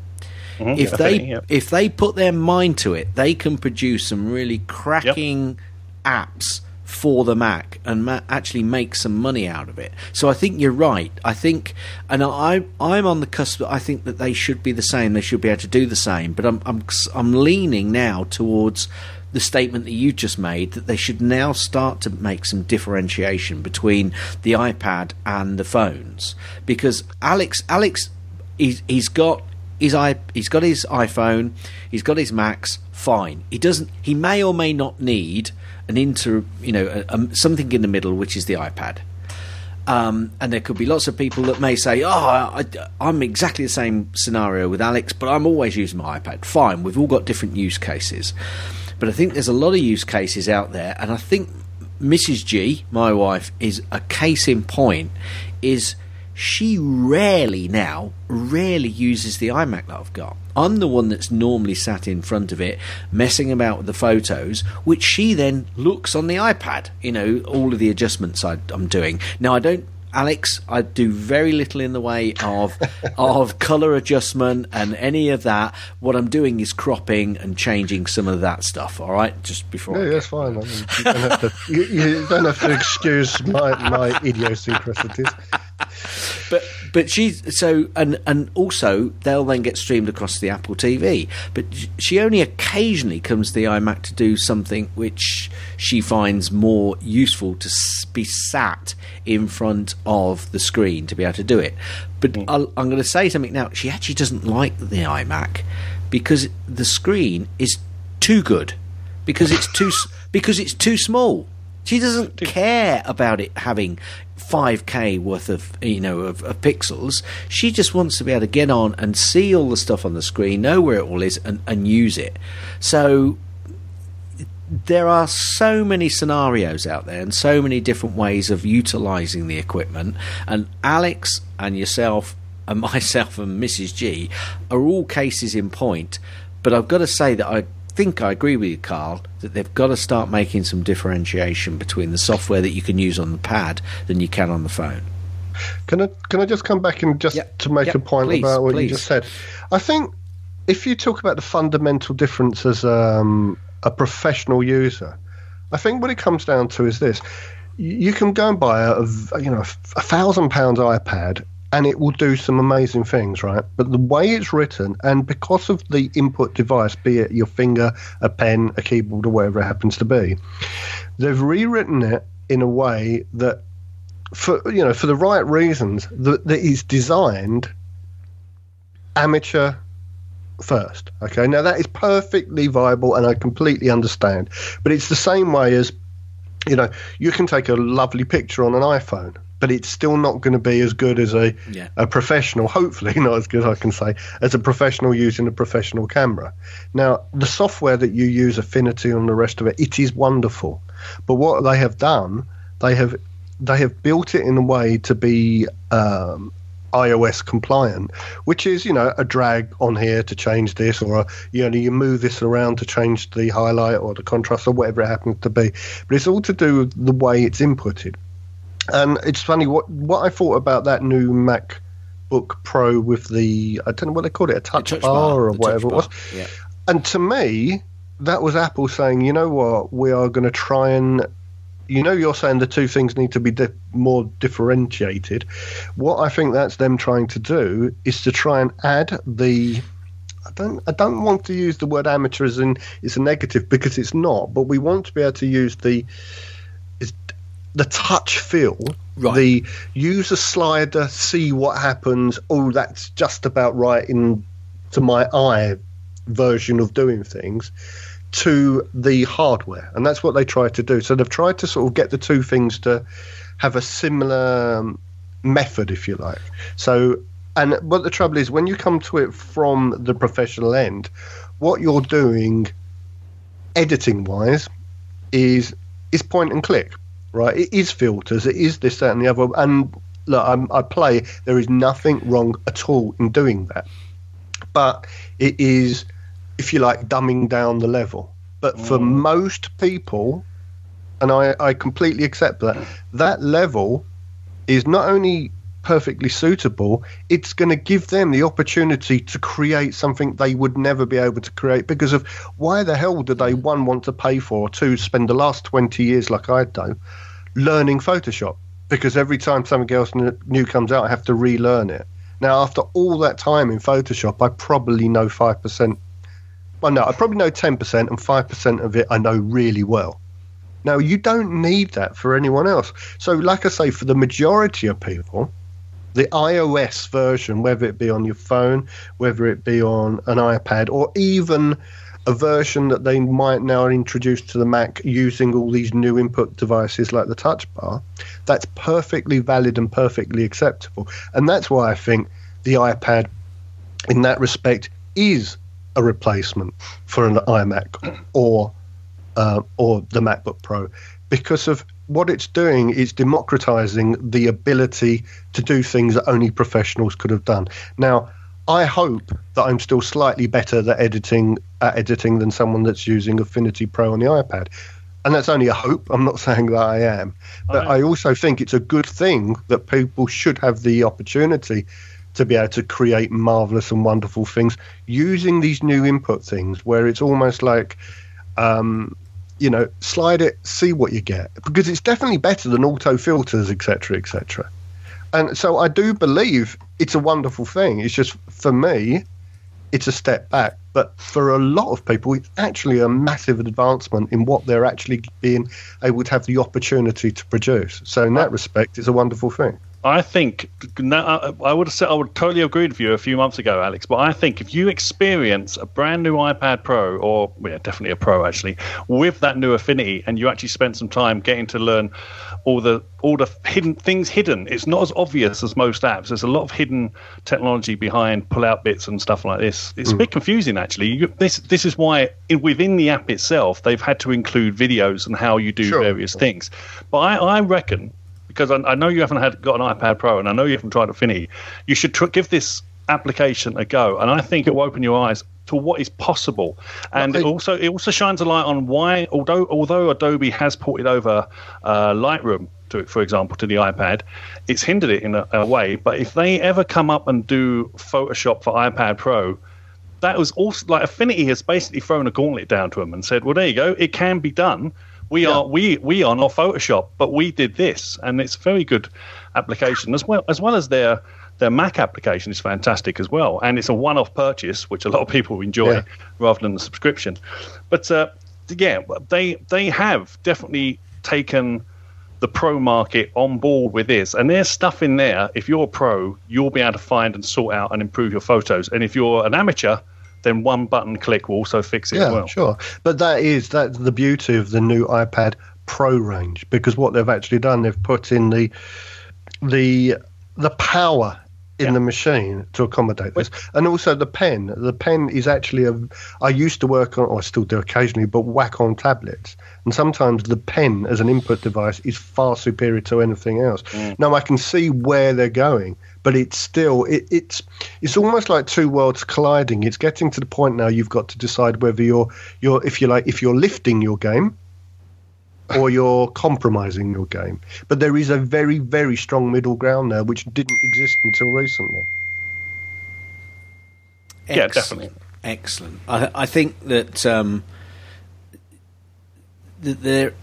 Mhm, If they yeah. if they put their mind to it, they can produce some really cracking apps for the Mac and ma- actually make some money out of it. So I think you're right. I think, and I I'm on the cusp. I think that they should be the same. They should be able to do the same. But I'm I'm I'm leaning now towards the statement that you just made that they should now start to make some differentiation between the iPad and the phones. Because Alex Alex he's, he's got his i he's got his iPhone he's got his Macs fine. He doesn't he may or may not need an inter you know a, a, something in the middle which is the iPad. Um, and there could be lots of people that may say, "Oh, I, I'm exactly the same scenario with Alex, but I'm always using my iPad." Fine, we've all got different use cases, but I think there's a lot of use cases out there, and I think Mrs. G, my wife, is a case in point. Is she rarely now, rarely uses the iMac that I've got. I'm the one that's normally sat in front of it, messing about with the photos, which she then looks on the iPad. You know, all of the adjustments I, I'm doing. Now, I don't. Alex, I do very little in the way of of color adjustment and any of that. What I'm doing is cropping and changing some of that stuff. All right, just before. Yeah, that's fine. I mean, you, don't have to, you, you don't have to excuse my, my idiosyncrasies. but but she's so and and also they'll then get streamed across the Apple TV. But she only occasionally comes to the iMac to do something which she finds more useful to be sat in front of the screen to be able to do it. But hmm. I'll, I'm going to say something now. She actually doesn't like the iMac because the screen is too good because it's too because it's too small. She doesn't care about it having 5k worth of you know of, of pixels. She just wants to be able to get on and see all the stuff on the screen, know where it all is, and, and use it. So there are so many scenarios out there and so many different ways of utilizing the equipment. And Alex and yourself and myself and Mrs. G are all cases in point. But I've got to say that I think I agree with you, Carl, that they've got to start making some differentiation between the software that you can use on the pad than you can on the phone. Can I can I just come back and just Yep. to make Yep, a point please, about what please. you just said? I think if you talk about the fundamental difference as um, a professional user, I think what it comes down to is this: you can go and buy a, you know a thousand pound iPad. And it will do some amazing things, right? But the way it's written, and because of the input device, be it your finger, a pen, a keyboard, or whatever it happens to be, they've rewritten it in a way that for you know for the right reasons that, that is designed amateur first okay now that is perfectly viable and i completely understand but it's the same way as you know you can take a lovely picture on an iphone but it's still not going to be as good as a Yeah. a professional hopefully not as good as i can say as a professional using a professional camera now the software that you use affinity and the rest of it it is wonderful but what they have done they have they have built it in a way to be um, iOS compliant, which is you know a drag on here to change this, or a, you know you move this around to change the highlight or the contrast or whatever it happens to be. But it's all to do with the way it's inputted. And it's funny what what I thought about that new MacBook Pro with the I don't know what they called it a touch, touch bar, bar, or whatever touch it was. yeah. And to me, that was Apple saying, you know what, we are going to try and. You know, you're saying the two things need to be di- more differentiated. What I think that's them trying to do is to try and add the. I don't. I don't want to use the word amateurism it's a negative because it's not. But we want to be able to use the the touch feel, Right. the use a slider, see what happens. Oh, that's just about right in to my eye version of doing things to the hardware, and that's what they try to do. So they've tried to sort of get the two things to have a similar um, method, if you like. So, and but the trouble is, when you come to it from the professional end, what you're doing, editing wise, is is point and click, right? It is filters, it is this, that, and the other. And look, I'm, I play. There is nothing wrong at all in doing that, but it is, if you like, dumbing down the level. But for mm. most people, and I, I completely accept that, that level is not only perfectly suitable, it's going to give them the opportunity to create something they would never be able to create because of why the hell do they, one, want to pay for, or two, spend the last 20 years like I do learning Photoshop? Because every time something else new comes out, I have to relearn it. Now, after all that time in Photoshop, I probably know 5%. Well, no, I probably know 10%, and 5% of it I know really well. Now, you don't need that for anyone else. So, like I say, for the majority of people, the iOS version, whether it be on your phone, whether it be on an iPad, or even a version that they might now introduce to the Mac using all these new input devices like the touch bar, that's perfectly valid and perfectly acceptable. And that's why I think the iPad, in that respect, is a replacement for an iMac or uh, or the MacBook Pro because of what it's doing is democratizing the ability to do things that only professionals could have done. Now, I hope that I'm still slightly better at editing at editing than someone that's using Affinity Pro on the iPad. And that's only a hope. I'm not saying that I am. But I also think it's a good thing that people should have the opportunity to be able to create marvelous and wonderful things using these new input things where it's almost like um, you know, slide it, see what you get, because it's definitely better than auto filters, etc., etc. And so I do believe it's a wonderful thing. It's just for me, it's a step back, but for a lot of people, it's actually a massive advancement in what they're actually being able to have the opportunity to produce. So in that respect, it's a wonderful thing. I think I I would have said I would totally agreed with you a few months ago, Alex. But I think if you experience a brand new iPad Pro, or yeah, definitely a Pro actually, with that new Affinity, and you actually spend some time getting to learn all the all the hidden things hidden. It's not as obvious as most apps. There's a lot of hidden technology behind pull-out bits and stuff like this. It's a hmm. bit confusing actually. You, this this is why in, within the app itself they've had to include videos and how you do Sure. various things. But I, I reckon because I, I know you haven't had got an iPad Pro and I know you haven't tried Affinity, you should tr- give this application a go, and I think it will open your eyes to what is possible. And I- it also it also shines a light on why, although although Adobe has ported over uh, Lightroom to for example to the iPad, it's hindered it in a, a way. But if they ever come up and do Photoshop for iPad Pro, that was also like Affinity has basically thrown a gauntlet down to them and said, "Well, there you go, it can be done. We are we we are not Photoshop, but we did this, and it's a very good application as well as well as their their Mac application is fantastic as well, and it's a one-off purchase, which a lot of people enjoy Yeah. rather than the subscription. But uh, yeah, they they have definitely taken the pro market on board with this. And there's stuff in there. If you're a pro, you'll be able to find and sort out and improve your photos. And if you're an amateur, then one button click will also fix it Yeah, as well. sure. But that is that's the beauty of the new iPad Pro range because what they've actually done, they've put in the the the power in Yeah. the machine to accommodate this. And also the pen. The pen is actually a. I used to work on, or I still do occasionally, but Wacom tablets. And sometimes the pen as an input device is far superior to anything else. Mm. Now I can see where they're going, but it's still it, it's it's almost like two worlds colliding. It's getting to the point now you've got to decide whether you're you're if you like if you're lifting your game or you're compromising your game. But there is a very, very strong middle ground there, which didn't exist until recently. Yeah, definitely. Excellent. I, I think that um, that there,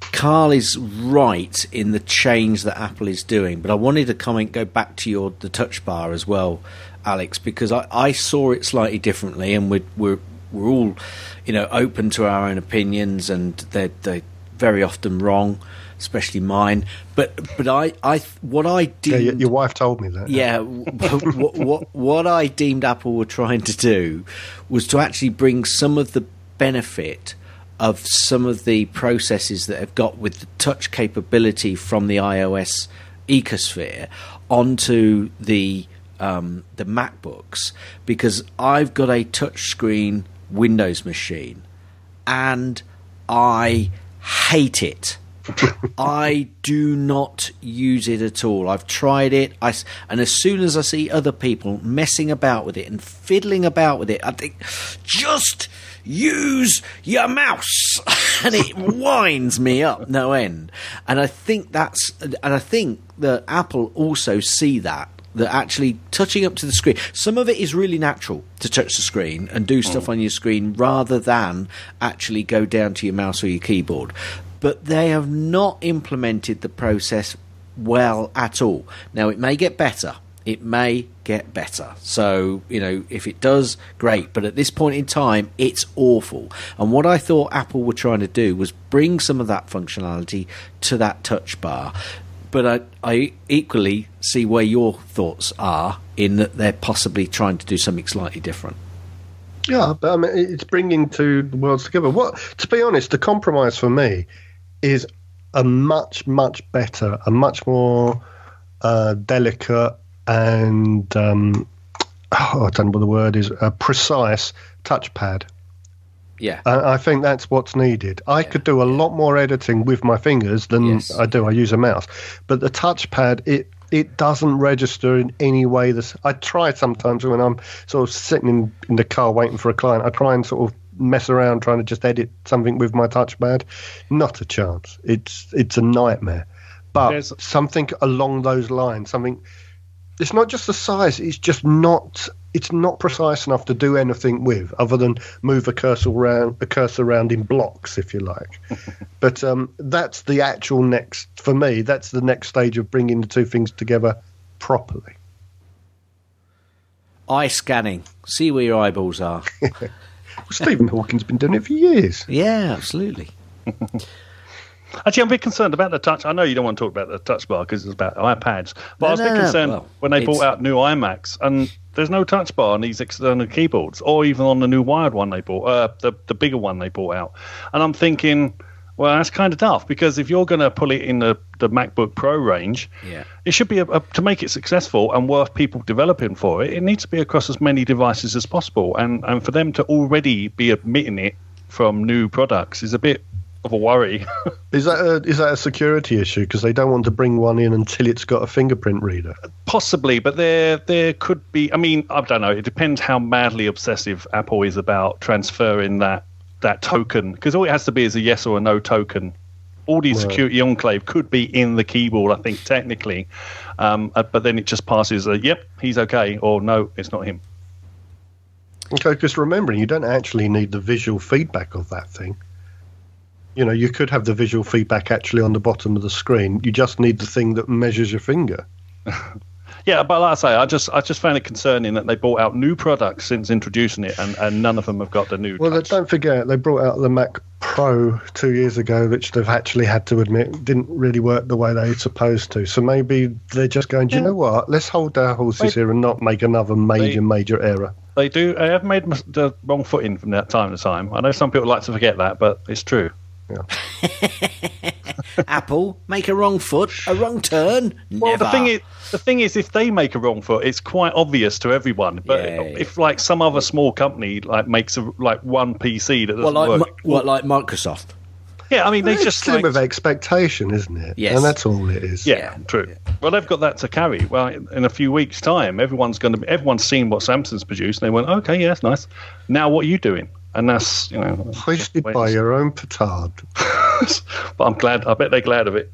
Carl is right in the change that Apple is doing. But I wanted to comment, go back to your the touch bar as well, Alex, because I, I saw it slightly differently, and we're we're we're all, you know, open to our own opinions, and they're they are very often wrong, especially mine. But but I I what I Yeah, did your, your wife told me that. yeah, what, what what I deemed Apple were trying to do was to actually bring some of the benefit of some of the processes that have got with the touch capability from the iOS ecosphere onto the um, the MacBooks because I've got a touchscreen Windows machine and I hate it. I do not use it at all. I've tried it, I and as soon as I see other people messing about with it and fiddling about with it, I think just use your mouse, and it winds me up no end. And I think that's, and I think that Apple also see that that actually touching up to the screen. Some of it is really natural to touch the screen and do mm. stuff on your screen rather than actually go down to your mouse or your keyboard. But they have not implemented the process well at all. Now, it may get better. It may get better. So, you know, if it does, great. But at this point in time, it's awful. And what I thought Apple were trying to do was bring some of that functionality to that touch bar but I, I equally see where your thoughts are in that they're possibly trying to do something slightly different. Yeah, but I mean, it's bringing two worlds together. What, to be honest, the compromise for me is a much, much better, a much more uh, delicate and um, oh, I don't know what the word is, a precise touchpad. Yeah, And I think that's what's needed. I could do a lot more editing with my fingers than Yes. I do. I use a mouse, but the touchpad it it doesn't register in any way. This I try sometimes when I'm sort of sitting in, in the car waiting for a client. I try and sort of mess around trying to just edit something with my touchpad. Not a chance. It's it's a nightmare. But There's- something along those lines, something. It's not just the size. It's just not. It's not precise enough to do anything with, other than move a cursor around, a cursor around in blocks, if you like. but um, that's the actual next for me. That's the next stage of bringing the two things together properly. eye scanning, see where your eyeballs are. Well, Stephen Hawking's been doing it for years. yeah, absolutely. Actually, I'm a bit concerned about the touch. I know you don't want to talk about the touch bar because it's about iPads, but No, I was a bit no, concerned well, when they it's- brought out new iMacs and there's no touch bar on these external keyboards, or even on the new wired one they bought, uh, the the bigger one they brought out. And I'm thinking, well, that's kind of tough because if you're going to pull it in the, the MacBook Pro range, Yeah. it should be a, a, to make it successful and worth people developing for it. It needs to be across as many devices as possible, and and for them to already be admitting it from new products is a bit of a worry. Is that a, is that a security issue? Because they don't want to bring one in until it's got a fingerprint reader. Possibly, but there there could be. I mean, I don't know. It depends how madly obsessive Apple is about transferring that that token, because all it has to be is a yes or a no token. All the security enclave could be in the keyboard, I think, technically, um, uh, but then it just passes a yep, he's okay, or no, it's not him. Okay, because remembering you don't actually need the visual feedback of that thing. You know, you could have the visual feedback actually on the bottom of the screen. You just need the thing that measures your finger. Yeah, but like I say, I just I just found it concerning that they brought out new products since introducing it, and, and none of them have got the new. Well, touch. don't forget they brought out the Mac Pro two years ago, which they've actually had to admit didn't really work the way they supposed to. So maybe they're just going, do you know what? Let's hold our horses here and not make another major, major error. They do. They have made the wrong footing from that time to time. I know some people like to forget that, but it's true. Apple make a wrong foot, a wrong turn. Well, Never. the thing is, the thing is, if they make a wrong foot, it's quite obvious to everyone. But Yeah, yeah. if like some other small company like makes a, like one PC that doesn't what like work, Mi- what like Microsoft? yeah, I mean they it's just to like, with expectation, isn't it? Yes. And that's all it is. yeah, Yeah. true. Well, they've got that to carry. Well, in a few weeks' time, everyone's going to be everyone's seen what Samsung's produced, and they went, okay, yeah, that's nice. Now, what are you doing? And that's you know, Hoisted by your own petard. but I'm glad. I bet they're glad of it.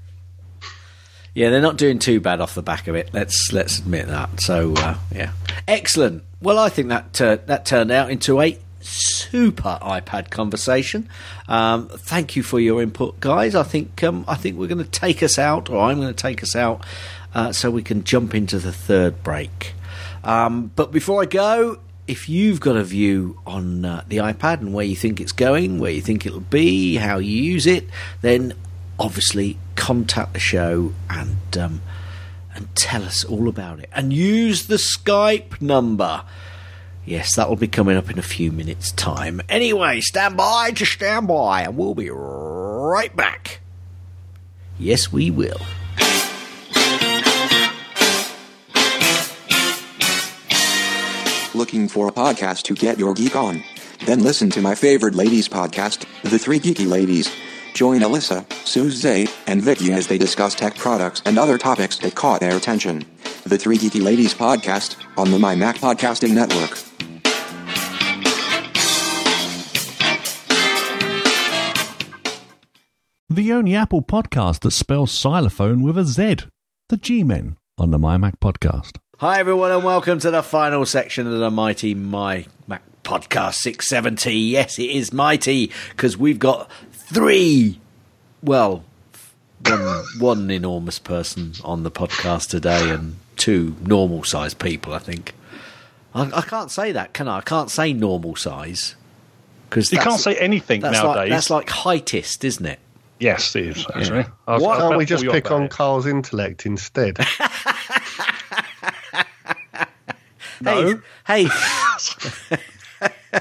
Yeah, they're not doing too bad off the back of it. Let's let's admit that. So uh, yeah, excellent. Well, I think that uh, that turned out into a super iPad conversation. Um, thank you for your input, guys. I think um, I think we're going to take us out, or I'm going to take us out, uh, so we can jump into the third break. Um, but before I go, if you've got a view on uh, the iPad and where you think it's going, where you think it'll be, how you use it, then obviously contact the show and um, and tell us all about it. And use the Skype number. Yes, that will be coming up in a few minutes' time. Anyway, stand by, just stand by, and we'll be right back. Yes, we will. Looking for a podcast to get your geek on? Then listen to my favorite ladies podcast, The Three Geeky Ladies. Join Alyssa, Suze, and Vicky as they discuss tech products and other topics that caught their attention. The Three Geeky Ladies podcast on the My Mac Podcasting Network. The only Apple podcast that spells xylophone with a Z. The G Men on the My Mac podcast. Hi, everyone, and welcome to the final section of the mighty My Mac Podcast 670. Yes, it is mighty because we've got three, well, one, one enormous person on the podcast today and two normal sized people, I think. I, I can't say that, can I? I can't say normal size. Because You can't say anything that's nowadays. Like, that's like heightist, isn't it? Yes, it is actually. I Why Can't we just pick on it. Carl's intellect instead? No. Hey, hey,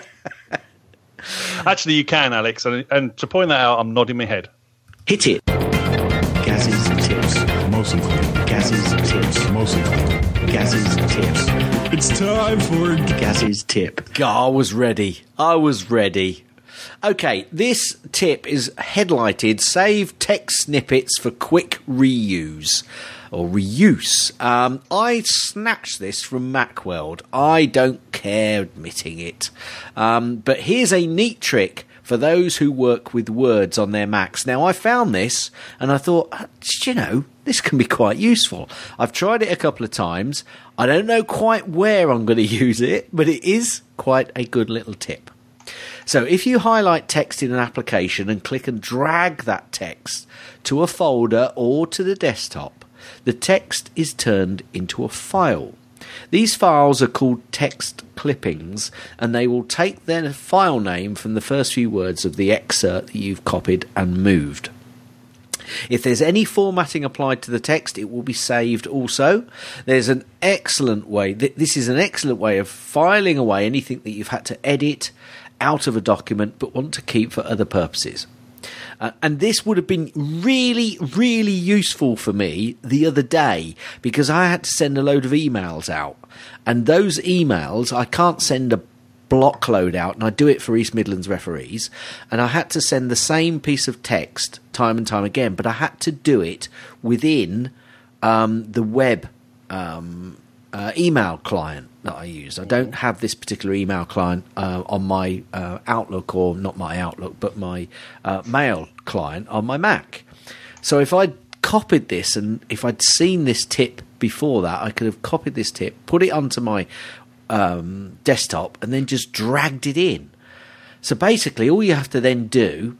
Actually, you can, Alex. And, and to point that out, I'm nodding my head. hit it. Gaz's tips. Mostly clean. Gaz's tips. Mostly clean. Gaz's tips. It's time for Gaz's tip. I was ready. I was ready. Okay, this tip is headlighted Save text snippets for quick reuse or reuse. Um, I snatched this from Macworld. I don't care admitting it. Um, but here's a neat trick for those who work with words on their Macs. Now, I found this and I thought, uh, you know, this can be quite useful. I've tried it a couple of times. I don't know quite where I'm going to use it, but it is quite a good little tip. So if you highlight text in an application and click and drag that text to a folder or to the desktop, the text is turned into a file. These files are called text clippings and they will take their file name from the first few words of the excerpt that you've copied and moved. If there's any formatting applied to the text, it will be saved also. There's an excellent way, th- this is an excellent way of filing away anything that you've had to edit out of a document but want to keep for other purposes. Uh, and this would have been really, really useful for me the other day because I had to send a load of emails out. And those emails, I can't send a block load out, and I do it for East Midlands referees. And I had to send the same piece of text time and time again, but I had to do it within um, the web um, uh, email client that I use. I don't have this particular email client uh, on my uh, Outlook, or not my Outlook, but my uh, mail client on my Mac. So if I'd copied this and if I'd seen this tip before that, I could have copied this tip, put it onto my um, desktop, and then just dragged it in. So basically, all you have to then do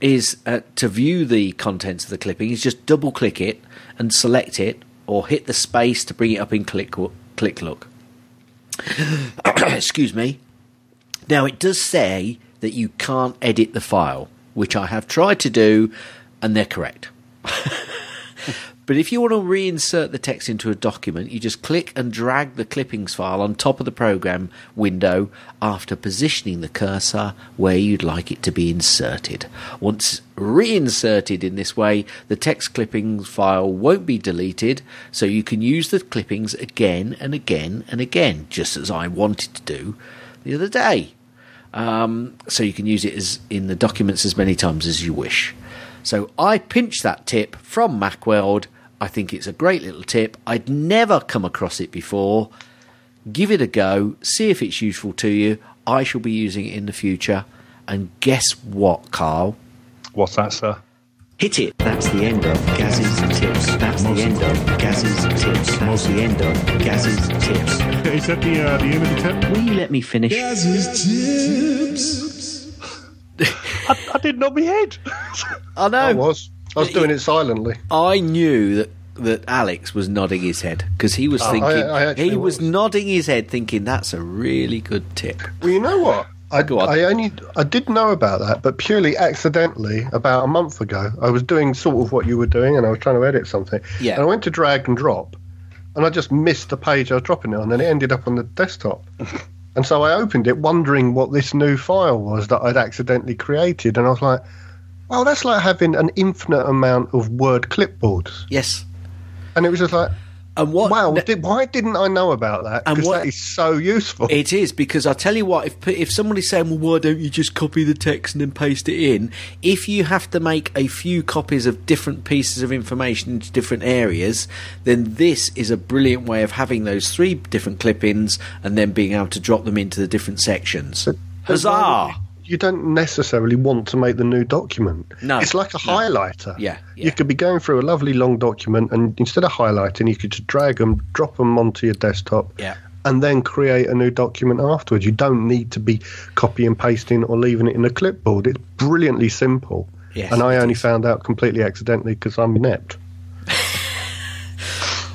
is uh, to view the contents of the clipping is just double click it and select it, or hit the space to bring it up in click Quick Look. Excuse me. Now it does say that you can't edit the file, which I have tried to do, and they're correct. But if you want to reinsert the text into a document, you just click and drag the clippings file on top of the program window after positioning the cursor where you'd like it to be inserted. Once reinserted in this way, the text clippings file won't be deleted, so you can use the clippings again and again and again, just as I wanted to do the other day. Um, so you can use it as in the documents as many times as you wish. So I pinched that tip from Macworld. I think it's a great little tip. I'd never come across it before. Give it a go, see if it's useful to you. I shall be using it in the future. And guess what, Carl? What's that, sir? Hit it. That's the end of Gaz's tips. That's the end of Gaz's tips. That's the end of Gaz's tips. Is that the uh, the end of the tip? Will you let me finish? Gaz's tips. I, I did nod my head. I know. I was. I was doing it silently. I knew that that Alex was nodding his head because he was Oh, I- thinking I actually he was, was. nodding his head, thinking that's a really good tip. Well, you know what? I, on. I only I did know about that, but purely accidentally. About a month ago, I was doing sort of what you were doing, and I was trying to edit something. Yeah. And I went to drag and drop, and I just missed the page I was dropping it on, and it ended up on the desktop. and so I opened it, wondering what this new file was that I'd accidentally created, and I was like, "Well, that's like having an infinite amount of Word clipboards." Yes. And it was just like, And what? "Wow, did, why didn't I know about that? And Because that is so useful." It is because I tell you what, if if somebody's saying, "Well, why don't you just copy the text and then paste it in?" If you have to make a few copies of different pieces of information into different areas, then this is a brilliant way of having those three different clip-ins and then being able to drop them into the different sections. But why Huzzah! You don't necessarily want to make the new document. No, It's like a no. highlighter. Yeah, yeah. You could be going through a lovely long document, and instead of highlighting, you could just drag them, drop them onto your desktop, Yeah. and then create a new document afterwards. You don't need to be copy and pasting or leaving it in a clipboard. It's brilliantly simple. Yes, and I only is. found out completely accidentally because I'm inept.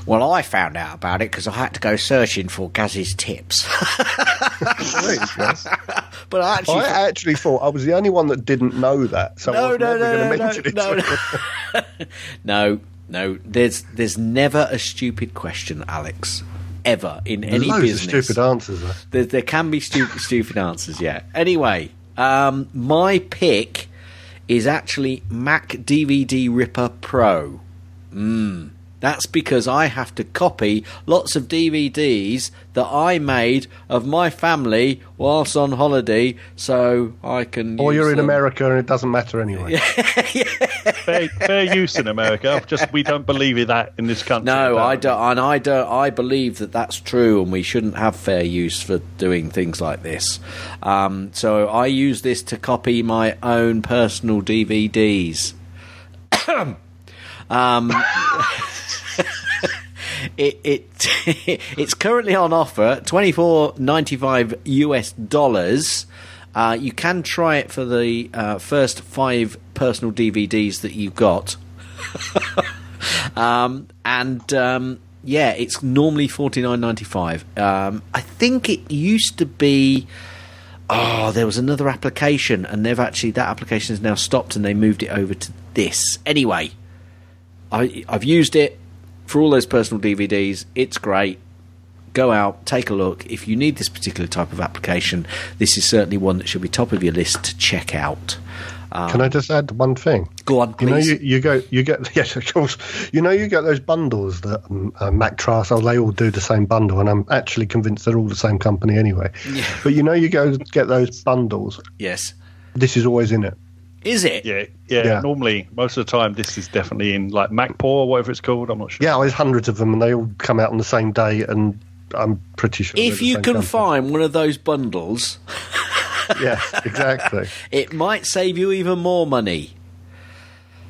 Well, I found out about it because I had to go searching for Gaz's tips. but I actually, I actually thought I was the only one that didn't know that, so I no, was no, never no, going to no, mention no, to no, no, no. There's there's never a stupid question, Alex, ever in any Loads business. stupid answers. There, there can be stupid, stupid answers, yeah. Anyway, um, my pick is actually Mac DVD Ripper Pro. Mm. That's because I have to copy lots of DVDs that I made of my family whilst on holiday, so I can. Or use you're in them. America and it doesn't matter anyway. fair, fair use in America. Just we don't believe in that in this country. No, I don't, and I don't. I believe that that's true, and we shouldn't have fair use for doing things like this. Um, so I use this to copy my own personal DVDs. um, it, it it's currently on offer twenty four ninety five US dollars. Uh, you can try it for the uh, first five personal DVDs that you've got. um, and um, yeah, it's normally forty nine ninety five. Um, I think it used to be. Oh, there was another application, and they've actually that application has now stopped, and they moved it over to this. Anyway, I, I've used it for all those personal DVDs. It's great. Go out, take a look. If you need this particular type of application, this is certainly one that should be top of your list to check out. Um, Can I just add one thing? Go on, please. You know, you, you go, you get, yes, of course. You know, you get those bundles that um, uh, Mac Trasol, they all do the same bundle, and I'm actually convinced they're all the same company anyway. But you know, you go get those bundles. yes. This is always in it. Is it? Yeah, yeah, Yeah. Normally, most of the time, this is definitely in like MacPaw or whatever it's called. I'm not sure. Yeah, there's hundreds of them, and they all come out on the same day, and I'm pretty sure. If you can company. find one of those bundles, yeah, exactly. it might save you even more money.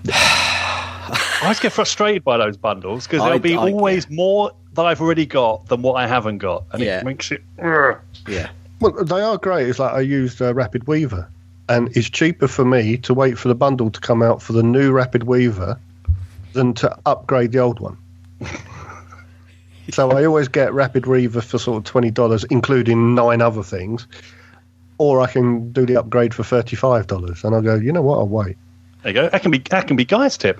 I always get frustrated by those bundles because there'll be I- always more that I've already got than what I haven't got, and Yeah. it makes it. Ugh. Yeah. Well, they are great. It's like I used uh, Rapid Weaver, and it's cheaper for me to wait for the bundle to come out for the new Rapid Weaver than to upgrade the old one. so I always get Rapid Weaver for sort of twenty dollars, including nine other things, or I can do the upgrade for thirty-five dollars. And I go, you know what? I'll wait. There you go. That can be that can be Guy's tip.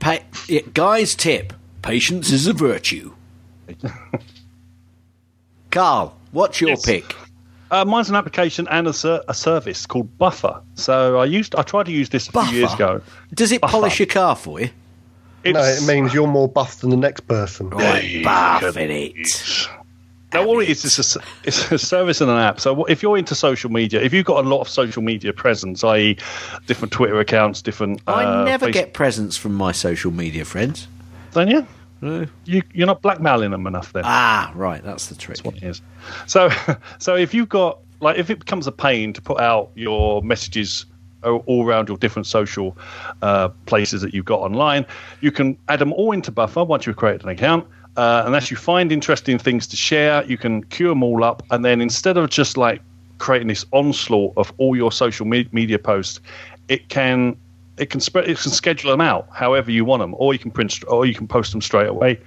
Pa- yeah, guys, tip: patience is a virtue. Carl, what's your Yes. pick? Uh, mine's an application and a, ser- a service called Buffer. So I used I tried to use this a Buffer? few years ago. Does it Buffer. polish your car for you? No, it means you're more buff than the next person. Right, buffing it. Now, all it is is a, s- it's a service and an app. So, if you're into social media, if you've got a lot of social media presence, i.e., different Twitter accounts, different. I uh, never Facebook- get presents from my social media friends. Don't you? You? You're not blackmailing them enough then. Ah, right, that's the trick. That's what it is. So, so if you've got like if it becomes a pain to put out your messages all all around your different social uh, places that you've got online, you can add them all into Buffer once you've created an account. Uh, and as you find interesting things to share, you can queue them all up, and then instead of just like creating this onslaught of all your social me- media posts, it can it can spread it can schedule them out however you want them, or you can print or you can post them straight away.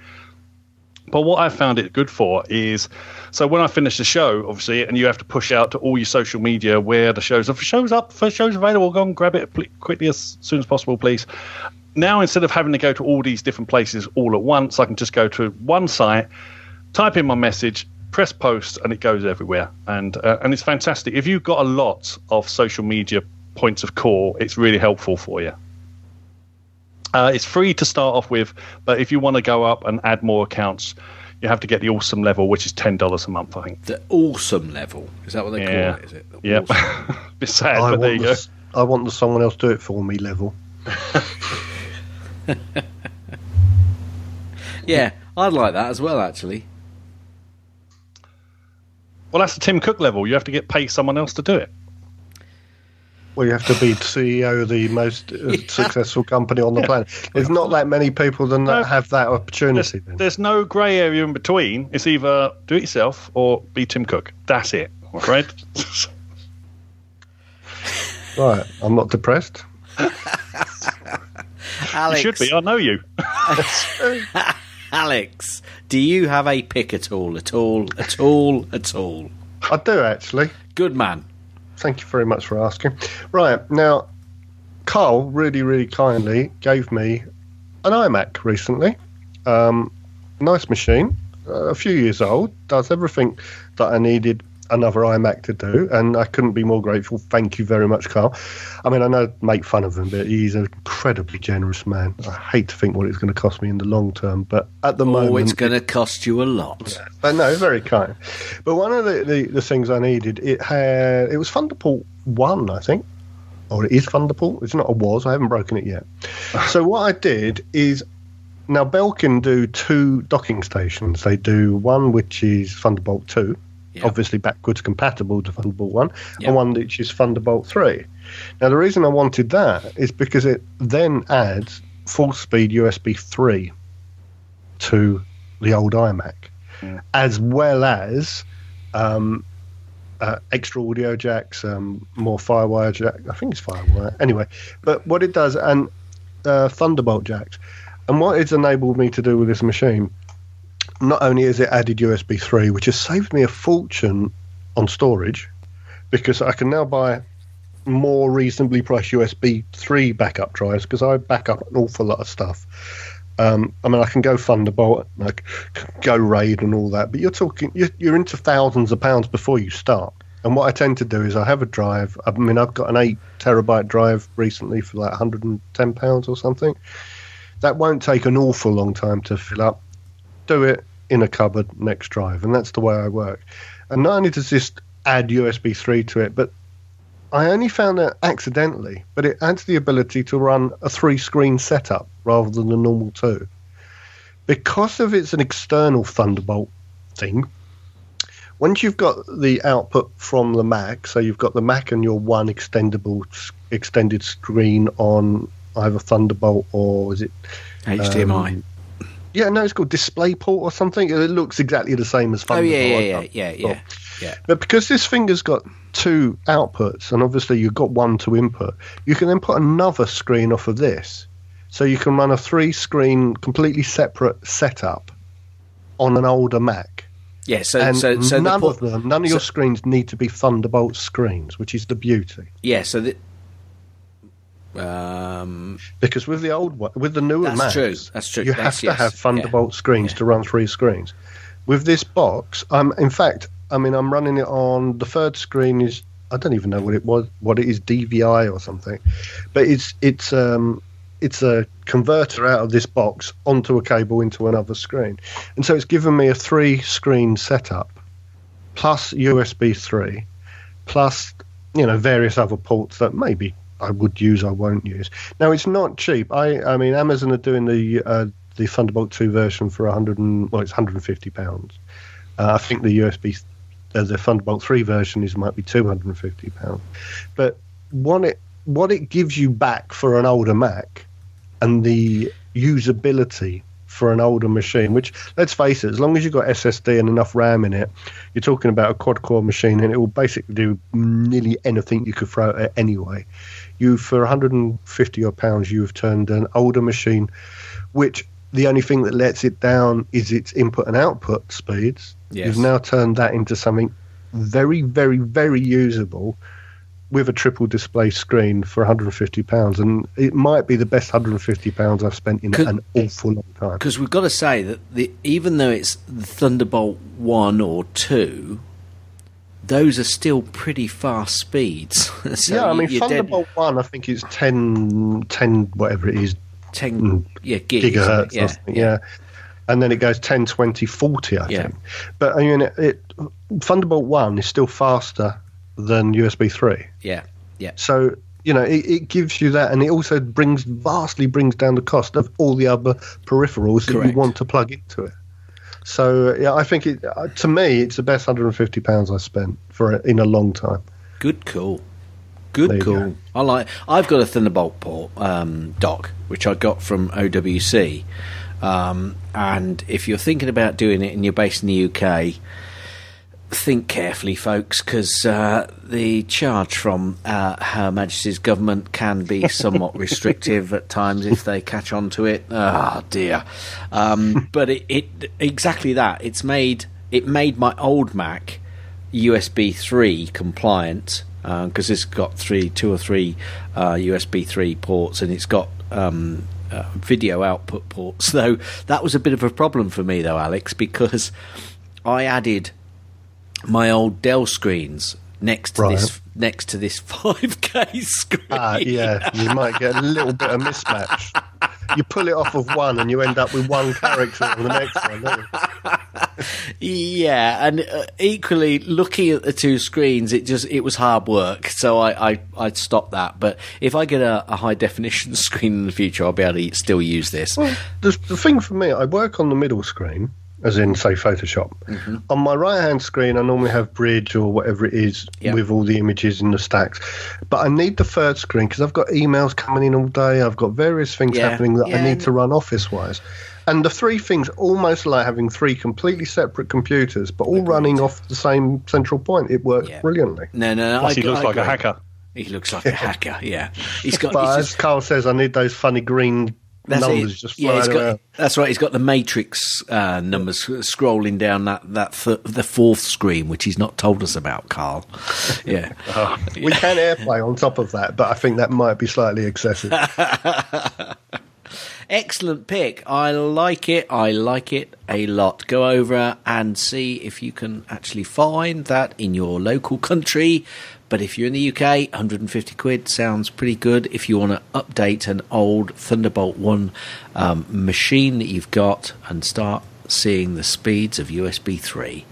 But what I found it good for is, so when I finish the show, obviously, and you have to push out to all your social media where the show's if show's up, show's available, go and grab it quickly as soon as possible, please. Now instead of having to go to all these different places all at once, I can just go to one site, type in my message, press post, and it goes everywhere, and uh, and it's fantastic. If you've got a lot of social media points of core, it's really helpful for you. Uh, it's free to start off with, but if you want to go up and add more accounts, you have to get the awesome level, which is ten dollars a month, I think. The awesome level. Is that what they Yeah. call it? Is it? The Yep. awesome. Bit sad, I but there want, you the, go. s- I want the someone else do it for me level. Yeah, I'd like that as well, actually. Well, that's the Tim Cook level. You have to get paid someone else to do it. Well, you have to be CEO of the most uh, successful company on the planet. There's not that many people that No. have that There's, opportunity. Then. there's no grey area in between. It's either do it yourself or be Tim Cook. That's it. I'm afraid. Right, I'm not depressed. you should be. I know you. Alex, do you have a pick at all? At all? At all? At all? I do actually. Good man. Thank you very much for asking. Right now, Carl really, really kindly gave me an iMac recently. Um, nice machine, uh, a few years old, does everything that I needed another iMac to do, and I couldn't be more grateful. Thank you very much, Carl. I mean, I know make fun of him, but he's an incredibly generous man. I hate to think what it's going to cost me in the long term, but at the Oh, moment, it's going to cost you a lot. but no, very kind. But one of the, the, the things I needed, it had it was Thunderbolt one, I think, or it is Thunderbolt. It's not a was. I haven't broken it yet. so what I did is now Belkin do two docking stations. They do one which is Thunderbolt two, Yeah. obviously backwards compatible to Thunderbolt one, Yeah. and one which is Thunderbolt three. Now the reason I wanted that is because it then adds full speed USB three to the old iMac, as well as um, uh, extra audio jacks, um, more FireWire jack. I think it's FireWire. Anyway, but what it does, and uh, Thunderbolt jacks. And what it's enabled me to do with this machine, not only has it added USB 3, which has saved me a fortune on storage, because I can now buy more reasonably priced USB 3 backup drives because I back up an awful lot of stuff. Um, I mean, I can go Thunderbolt, like go Raid and all that, but you're talking, you're, you're into thousands of pounds before you start. And what I tend to do is I have a drive. I mean, I've got an eight terabyte drive recently for like 110 pounds or something. That won't take an awful long time to fill up. Do it in a cupboard next drive, and that's the way I work. And not only does this add USB 3 to it, but I only found that accidentally, but it adds the ability to run a three screen setup rather than the normal two. Because of it's an external Thunderbolt thing, once you've got the output from the Mac, so you've got the Mac and your one extendable extended screen on either Thunderbolt or is it HDMI. Um, yeah, no, it's called DisplayPort or something. It looks exactly the same as oh Thunderbolt. yeah, yeah, yeah, yeah, yeah, yeah. but because this finger's got two outputs, and obviously you've got one to input, you can then put another screen off of this. So you can run a three screen, completely separate setup on an older Mac. Yeah, so and so so the none port- of them, none of your so- screens need to be Thunderbolt screens, which is the beauty. Yeah, so the, Um, Because with the old one, with the newer That's Macs, true, that's true. You That's- have to yes, have Thunderbolt yeah, screens yeah. to run three screens. With this box, um, in fact, I mean, I'm running it on the third screen is I don't even know what it was, what it is, DVI or something, but it's it's um it's a converter out of this box onto a cable into another screen, and so it's given me a three screen setup plus USB three plus you know various other ports that maybe I would use, I won't use. Now it's not cheap. I I mean Amazon are doing the uh, the Thunderbolt two version for 100 and well it's 150 pounds. Uh, I think the USB uh, the Thunderbolt three version is might be 250 pounds. But what it what it gives you back for an older Mac and the usability for an older machine, which let's face it, as long as you've got SSD and enough RAM in it, you're talking about a quad core machine and it will basically do nearly anything you could throw at it anyway. You for 150 odd pounds, you have turned an older machine, which the only thing that lets it down is its input and output speeds. Yes. You've now turned that into something very, very, very usable with a triple display screen for 150 pounds, and it might be the best 150 pounds I've spent in an awful long time. because we've got to say that the even though it's the Thunderbolt one or two, those are still pretty fast speeds. so yeah, I mean you're dead- Thunderbolt One, I think it's 10, 10 whatever it is, 10 Mm. yeah gigs, gigahertz. yeah, something, yeah. And then it goes 10, 20, 40, I Yeah. think. But I mean, it, it, Thunderbolt 1 is still faster than USB 3. yeah, yeah. So, you know, it, it gives you that, and it also brings vastly brings down the cost of all the other peripherals that you want to plug into it. So, yeah, I think it, uh, to me, it's the best 150 pounds I spent for it in a long time. Good call. Good call. go. I like. I've got a Thunderbolt port um, dock, which I got from OWC. Um, and if you're thinking about doing it and you're based in the UK, think carefully, folks, because uh, the charge from uh, Her Majesty's government can be somewhat restrictive at times if they catch on to it. Ah, dear. Um, but it, it exactly that. It's made it made my old Mac USB three compliant because it's got three, two or three uh, USB three ports, and it's got um, uh, video output ports. Though that was a bit of a problem for me, though, Alex, because I added my old Dell screens next to Right. this next to this 5K screen. Ah, yeah, you might get a little bit of mismatch. You pull it off of one, and you end up with one character on the next one. Yeah, and uh, equally looking at the two screens, it just it was hard work. So I I I stopped that. But if I get a, a high definition screen in the future, I'll be able to still use this. Well, the, the thing for me, I work on the middle screen, as in, say, Photoshop. Mm-hmm. On my right hand screen, I normally have Bridge or whatever it is Yeah. with all the images in the stacks. But I need the third screen because I've got emails coming in all day. I've got various things Yeah, happening that I yeah. need to run office wise. And the three things almost like having three completely separate computers, but all running off the same central point. It works Yeah. brilliantly. No, no, no. Plus, I, he looks I like a hacker. He looks like a hacker. Yeah, he's got. But he's as just, Carl says, I need those funny green that's numbers it. just Yeah, flying got, that's right. He's got the matrix uh, numbers scrolling down that that th- the fourth screen, which he's not told us about, Carl. Yeah. We can airplay on top of that, but I think that might be slightly excessive. Excellent pick. I like it. I like it a lot. Go over and see if you can actually find that in your local country. But if you're in the UK, 150 quid sounds pretty good. If you want to update an old Thunderbolt 1 um, machine that you've got and start seeing the speeds of USB 3.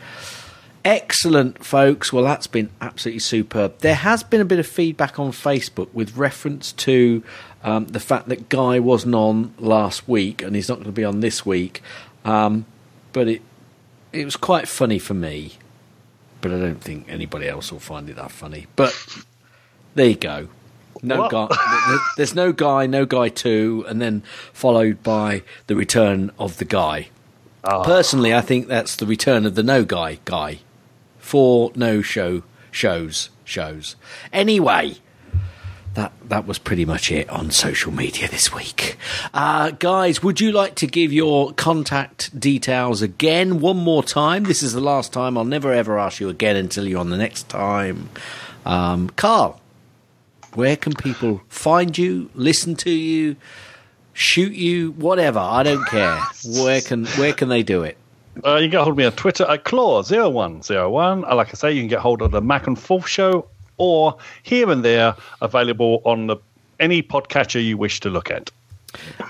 Excellent, folks. Well, that's been absolutely superb. There has been a bit of feedback on Facebook with reference to um, the fact that Guy wasn't on last week and he's not going to be on this week. Um, but it it was quite funny for me. But I don't think anybody else will find it that funny. But there you go. No What? guy. th- th- There's no guy, no guy two, and then followed by the return of the guy. Ah. Personally, I think that's the return of the no guy guy. Four no show shows shows. Anyway, that that was pretty much it on social media this week. Uh, guys, would you like to give your contact details again one more time? This is the last time. I'll never ever ask you again until you're on the next time. Um, Carl. Where can people find you, listen to you, shoot you, whatever? I don't care. Where can where can they do it? Uh, you can get hold of me on Twitter at Claw0101. Uh, Like I say, you can get hold of the Mac and Forth show or here and there available on the, any podcatcher you wish to look at.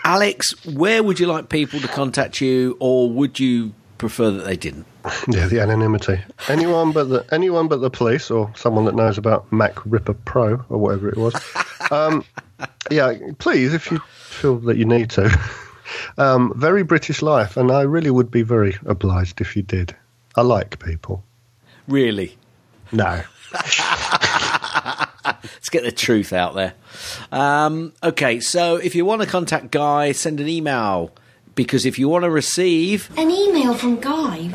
Alex, where would you like people to contact you, or would you prefer that they didn't? Yeah, the anonymity. Anyone but the anyone but the police or someone that knows about Mac Ripper Pro or whatever it was. um, yeah, please, if you feel that you need to. Um, very British life, and I really would be very obliged if you did. I like people. Really? No. Let's get the truth out there. Um, okay, so if you want to contact Guy, send an email. Because if you want to receive, An email from Guy.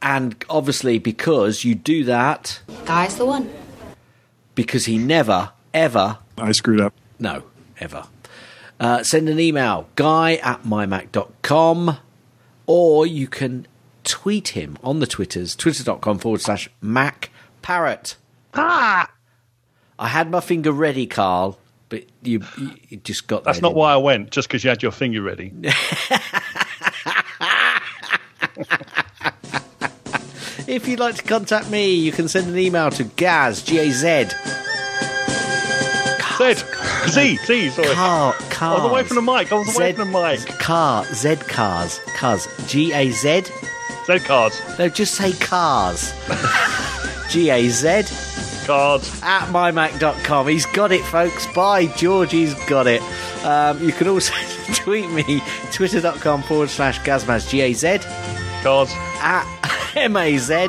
and obviously because you do that, Guy's the one. because he never, ever, I screwed up. no, ever, uh, send an email, guy at mymac.com, or you can tweet him on the Twitters, twitter.com forward slash Mac Parrot. Ah! I had my finger ready, Carl, but you, you, just got That's not why I went, just because you had your finger ready. If you'd like to contact me, you can send an email to Gaz, G A Z. Zed. Z. Z. Sorry. Car, I was away from the mic. I was away Z- from the mic. Car, Z cars. Cars. G A Z. Z cars. No, just say cars. G A Z Cards. at mymac.com. He's got it, folks. By George, he's got it. Um, you can also tweet me, twitter.com forward slash Gazmaz, G A Z, Cards. at M A Z.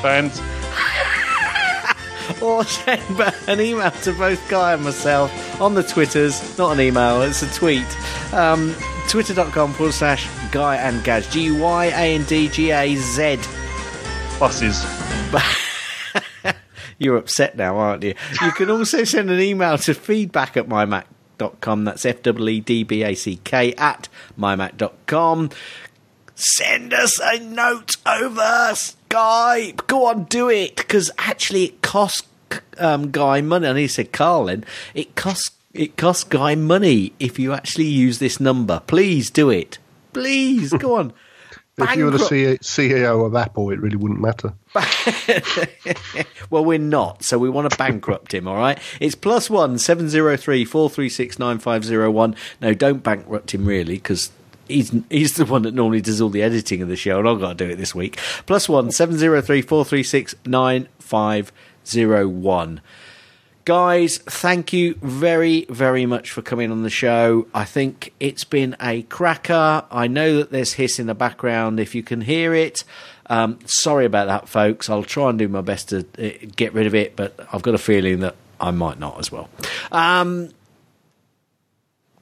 Fans. or send an email to both Guy and myself on the Twitters. Not an email, it's a tweet. Um, Twitter.com forward slash Guy and Gaz. G Y A N D G A Z. Buses. You're upset now, aren't you? You can also send an email to feedback at mymac.com. That's F W E D B A C K at mymac.com. Send us a note over Skype. Go on, do it. Because actually, it costs um, Guy money. And he said, Carlin, It costs, it costs Guy money if you actually use this number. Please do it. Please, go on. If you were the CEO of Apple, it really wouldn't matter. well, we're not, so we want to bankrupt him. All right, it's plus one seven zero three four three six nine five zero one. No, don't bankrupt him really, because he's he's the one that normally does all the editing of the show, and I've got to do it this week. Plus one seven zero three four three six nine five zero one. Guys, thank you very, very much for coming on the show. I think it's been a cracker. I know that there's hiss in the background if you can hear it. Um, sorry about that, folks. I'll try and do my best to uh, get rid of it, but I've got a feeling that I might not as well. Um,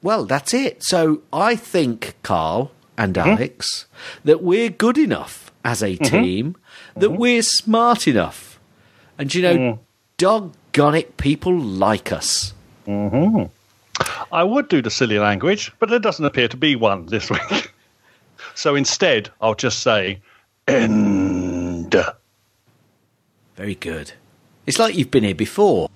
well, that's it. So I think, Carl and Alex, that we're good enough as a team, that we're smart enough. And you know, doggone it, people like us. Mm-hmm. I would do the silly language, but there doesn't appear to be one this week. so instead, I'll just say, end. Very good. It's like you've been here before.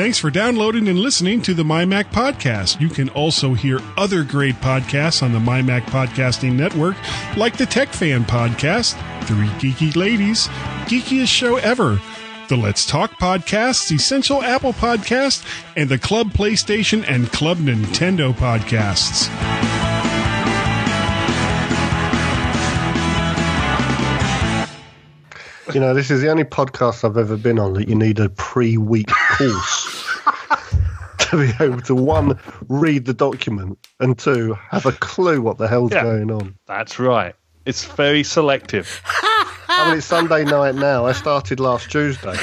Thanks for downloading and listening to the MyMac Podcast. You can also hear other great podcasts on the MyMac Podcasting Network, like the Tech Fan Podcast, Three Geeky Ladies, Geekiest Show Ever, the Let's Talk Podcasts, Essential Apple Podcast, and the Club PlayStation and Club Nintendo Podcasts. You know, this is the only podcast I've ever been on that you need a pre-week course to be able to one read the document and two have a clue what the hell's Yeah. going on. That's right. It's very selective. I mean, it's Sunday night now. I started last Tuesday.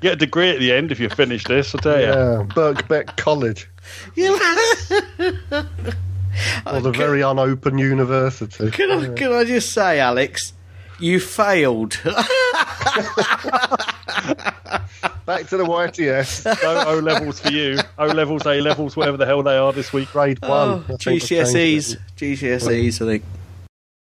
Get a degree at the end if you finish this, I tell you. Yeah, Birkbeck College or the very unopen university. Can I, can I just say, Alex, you failed. Back to the YTS No O levels for you. O levels, A levels, whatever the hell they are this week. grade one. Oh, I think I changed it. GCSEs. GCSEs, I think.